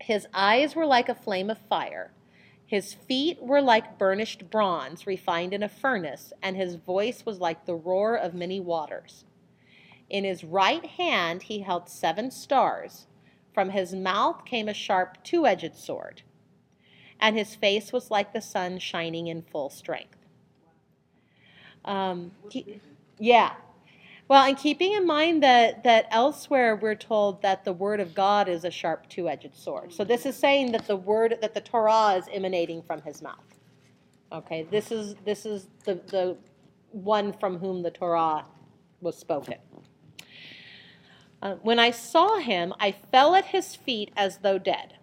His eyes were like a flame of fire. His feet were like burnished bronze refined in a furnace, and his voice was like the roar of many waters. In his right hand he held seven stars. From his mouth came a sharp two edged sword and his face was like the sun shining in full strength. Um, he, yeah. Well, and keeping in mind that, that elsewhere we're told that the word of God is a sharp two edged sword. So this is saying that the word, that the Torah is emanating from his mouth. Okay, this is, this is the, the one from whom the Torah was spoken. Uh, when I saw him, I fell at his feet as though dead.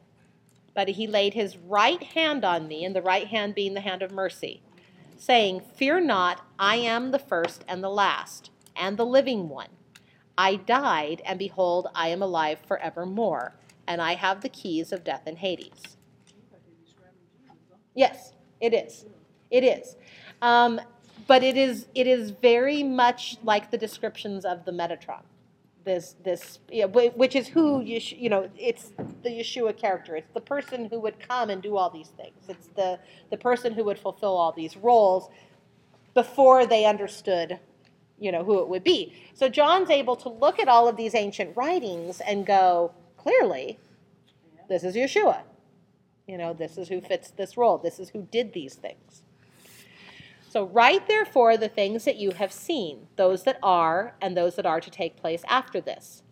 But he laid his right hand on me, and the right hand being the hand of mercy, saying, Fear not, I am the first and the last, and the living one. I died, and behold, I am alive forevermore, and I have the keys of death and Hades. Yes, it is. It is. Um, but it is it is very much like the descriptions of the Metatron. This this yeah, whi- which is who you you know it's the Yeshua character. It's the person who would come and do all these things. It's the the person who would fulfill all these roles before they understood you know who it would be. So John's able to look at all of these ancient writings and go clearly this is Yeshua. You know, this is who fits this role. This is who did these things. So write therefore the things that you have seen, those that are, and those that are to take place after this.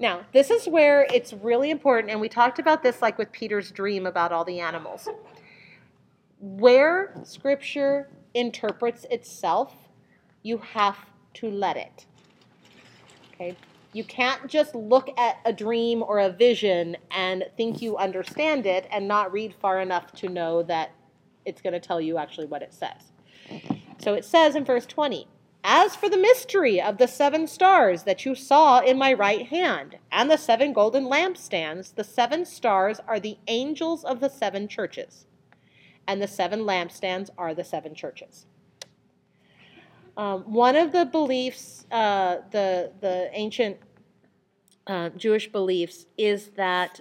Now, this is where it's really important, and we talked about this like with Peter's dream about all the animals. Where Scripture interprets itself, you have to let it. Okay? You can't just look at a dream or a vision and think you understand it and not read far enough to know that it's going to tell you actually what it says. So it says in verse 20, As for the mystery of the seven stars that you saw in my right hand, and the seven golden lampstands, the seven stars are the angels of the seven churches, and the seven lampstands are the seven churches. Um, one of the beliefs, uh, the the ancient uh, Jewish beliefs, is that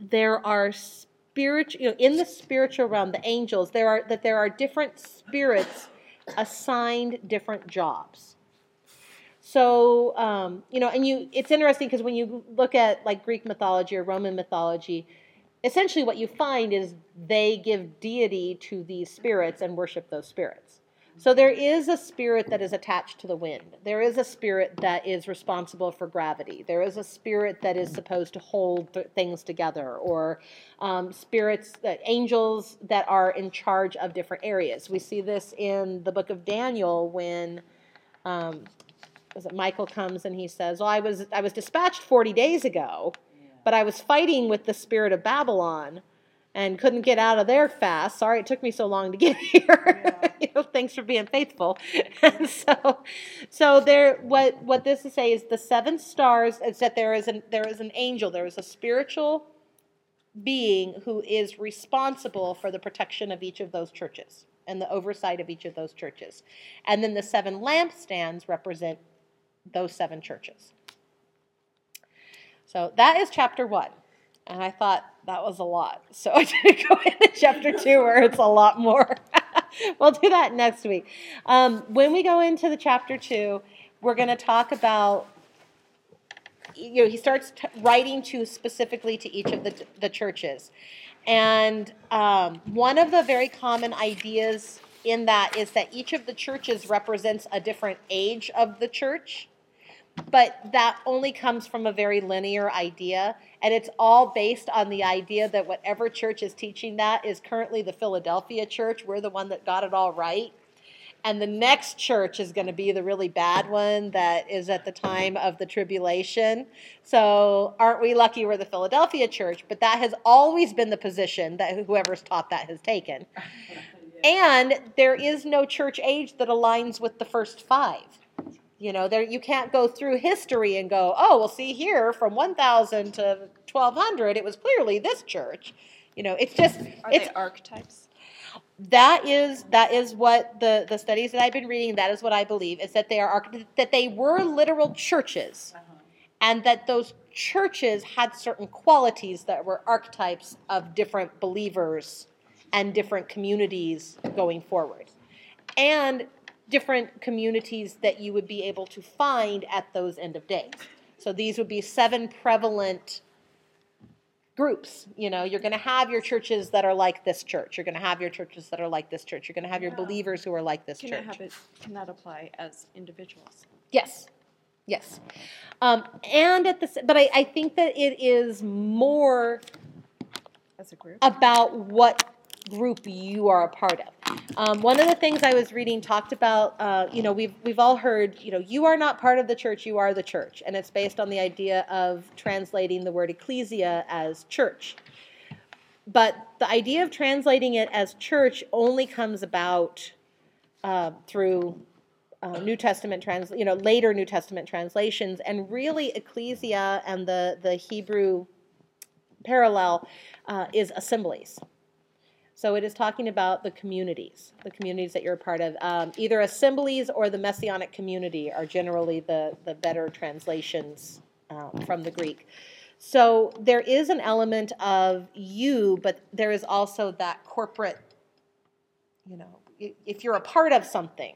there are spiritual, you know, in the spiritual realm, the angels, there are that there are different spirits assigned different jobs. So um, you know, and you, it's interesting because when you look at like Greek mythology or Roman mythology, essentially what you find is they give deity to these spirits and worship those spirits. So there is a spirit that is attached to the wind. There is a spirit that is responsible for gravity. There is a spirit that is supposed to hold th- things together, or um, spirits that angels that are in charge of different areas. We see this in the book of Daniel when. Um, Michael comes and he says, "Well, I was I was dispatched 40 days ago, but I was fighting with the spirit of Babylon and couldn't get out of there fast. Sorry it took me so long to get here. you know, thanks for being faithful." And so, so there, what what this is saying is the seven stars is that there is an there is an angel, there is a spiritual being who is responsible for the protection of each of those churches and the oversight of each of those churches. And then the seven lampstands represent those seven churches. So that is chapter one. And I thought that was a lot. So I didn't go into chapter two where it's a lot more. we'll do that next week. Um, when we go into the chapter two, we're going to talk about you know, he starts t- writing to specifically to each of the, the churches. And um, one of the very common ideas in that is that each of the churches represents a different age of the church. But that only comes from a very linear idea. And it's all based on the idea that whatever church is teaching that is currently the Philadelphia church. We're the one that got it all right and the next church is going to be the really bad one that is at the time of the tribulation. So, aren't we lucky we're the Philadelphia church? But that has always been the position that whoever's taught that has taken. And there is no church age that aligns with the first five. You know, there you can't go through history and go, oh, well, see here from 1,000 to 1,200, it was clearly this church. You know, it's just Are it's they archetypes? that is that is what the the studies that I've been reading. That is what I believe is that they are arch- that they were literal churches, uh-huh. and that those churches had certain qualities that were archetypes of different believers and different communities going forward, and different communities that you would be able to find at those end of days. So these would be seven prevalent groups. You know, you're going to have your churches that are like this church. You're going to have your churches that are like this church. You're going to have your Yeah. believers who are like this Can church. it? Can that apply as individuals? Yes, yes. Um, and at the but I, I think that it is more As a group? about what group you are a part of. Um, one of the things I was reading talked about, uh, you know, we've we've all heard, you know, you are not part of the church, you are the church, and it's based on the idea of translating the word ecclesia as church. But the idea of translating it as church only comes about uh, through uh, New Testament trans, you know, later New Testament translations, and really ecclesia and the the Hebrew parallel uh, is assemblies. So it is talking about the communities, the communities that you're a part of. Um, either assemblies or the messianic community are generally the, the better translations um, from the Greek. So there is an element of you, but there is also that corporate, you know, if you're a part of something,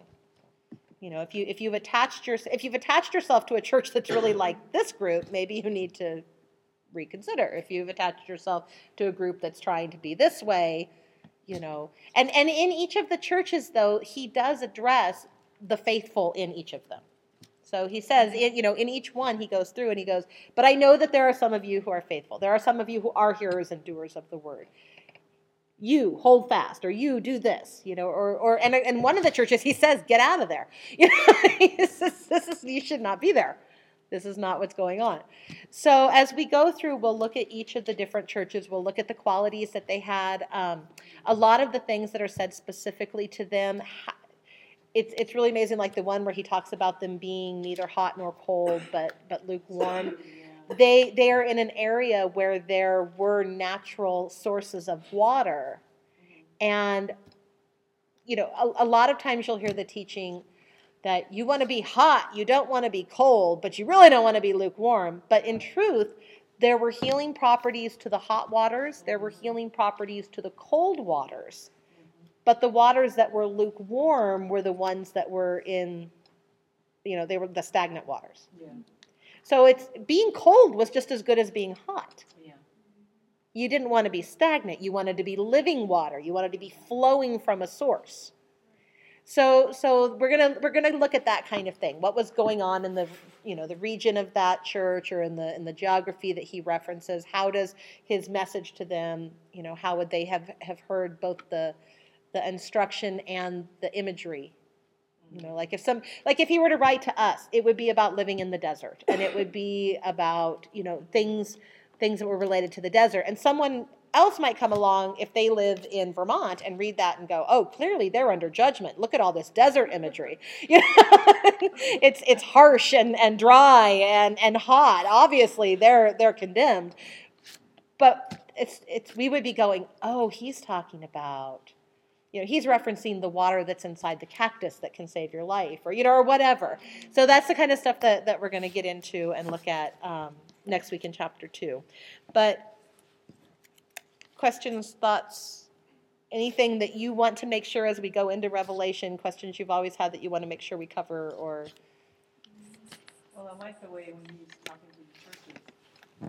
you know, if you if you've attached your if you've attached yourself to a church that's really like this group, maybe you need to reconsider. If you've attached yourself to a group that's trying to be this way, you know. And and in each of the churches though, he does address the faithful in each of them. So he says, you know, in each one he goes through and he goes, but I know that there are some of you who are faithful. There are some of you who are hearers and doers of the word. You hold fast, or you do this, you know, or or and in one of the churches he says, get out of there. You know, this is, this is you should not be there. This is not what's going on. So as we go through, we'll look at each of the different churches. We'll look at the qualities that they had. Um, a lot of the things that are said specifically to them it's it's really amazing. Like the one where he talks about them being neither hot nor cold, but but lukewarm. They they are in an area where there were natural sources of water, and you know a, a lot of times you'll hear the teaching that you want to be hot, you don't want to be cold, but you really don't want to be lukewarm. But in truth, there were healing properties to the hot waters, there were healing properties to the cold waters. But the waters that were lukewarm were the ones that were in, you know, they were the stagnant waters. Yeah. So it's being cold was just as good as being hot. Yeah. You didn't want to be stagnant. You wanted to be living water. You wanted to be flowing from a source. So, so we're gonna we're gonna look at that kind of thing. What was going on in the you know the region of that church or in the in the geography that he references? How does his message to them? You know, how would they have have heard both the the instruction and the imagery? You know, like if some like if he were to write to us, it would be about living in the desert, and it would be about you know things things that were related to the desert. And someone else might come along if they live in Vermont and read that and go, "Oh, clearly they're under judgment. Look at all this desert imagery. You know, it's it's harsh and, and dry and, and hot. Obviously, they're they're condemned. But it's it's we would be going, "Oh, he's talking about you know, he's referencing the water that's inside the cactus that can save your life, or you know, or whatever. So that's the kind of stuff that, that we're going to get into and look at um, next week in chapter two. But questions, thoughts, anything that you want to make sure as we go into Revelation, questions you've always had that you want to make sure we cover, or Well, I like the way when he's talking to the churches,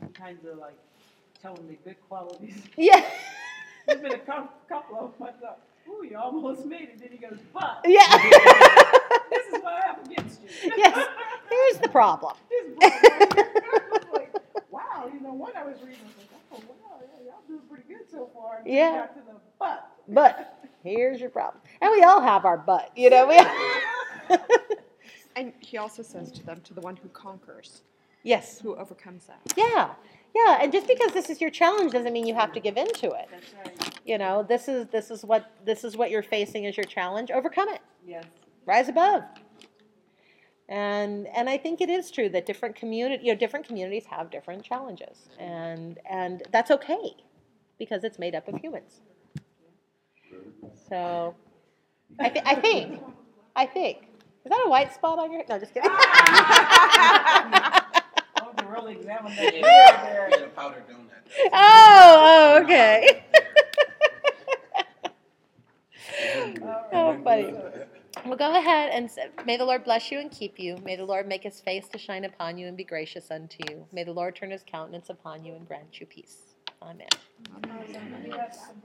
he kind of like tell them the good qualities. yeah, There's been a cou- couple of them, I thought, ooh, you almost made it. Then he goes, but yeah, this is what I have against you. yes. Here's the problem. Right. I was like, wow, you know, one I was reading, I was like, oh, wow, yeah, y'all good so far. And Yeah. to the but. But here's your problem, and we all have our butt, you know. We And he also says to them, to the one who conquers, yes. who overcomes that. Yeah, yeah, and just because this is your challenge doesn't mean you have to give in to it. That's right. You know, this is this is what this is what you're facing as your challenge. Overcome it. Yes. Rise above. And and I think it is true that different community, you know, different communities have different challenges, and and that's okay, because it's made up of humans. So, I, th- I think, I think, is that a white spot on your? No, just kidding. Oh, to really examine that beard Yeah, there. Get a oh, oh, okay. Oh, right. funny. Well, go ahead and say, may the Lord bless you and keep you. May the Lord make his face to shine upon you and be gracious unto you. May the Lord turn his countenance upon you and grant you peace. So,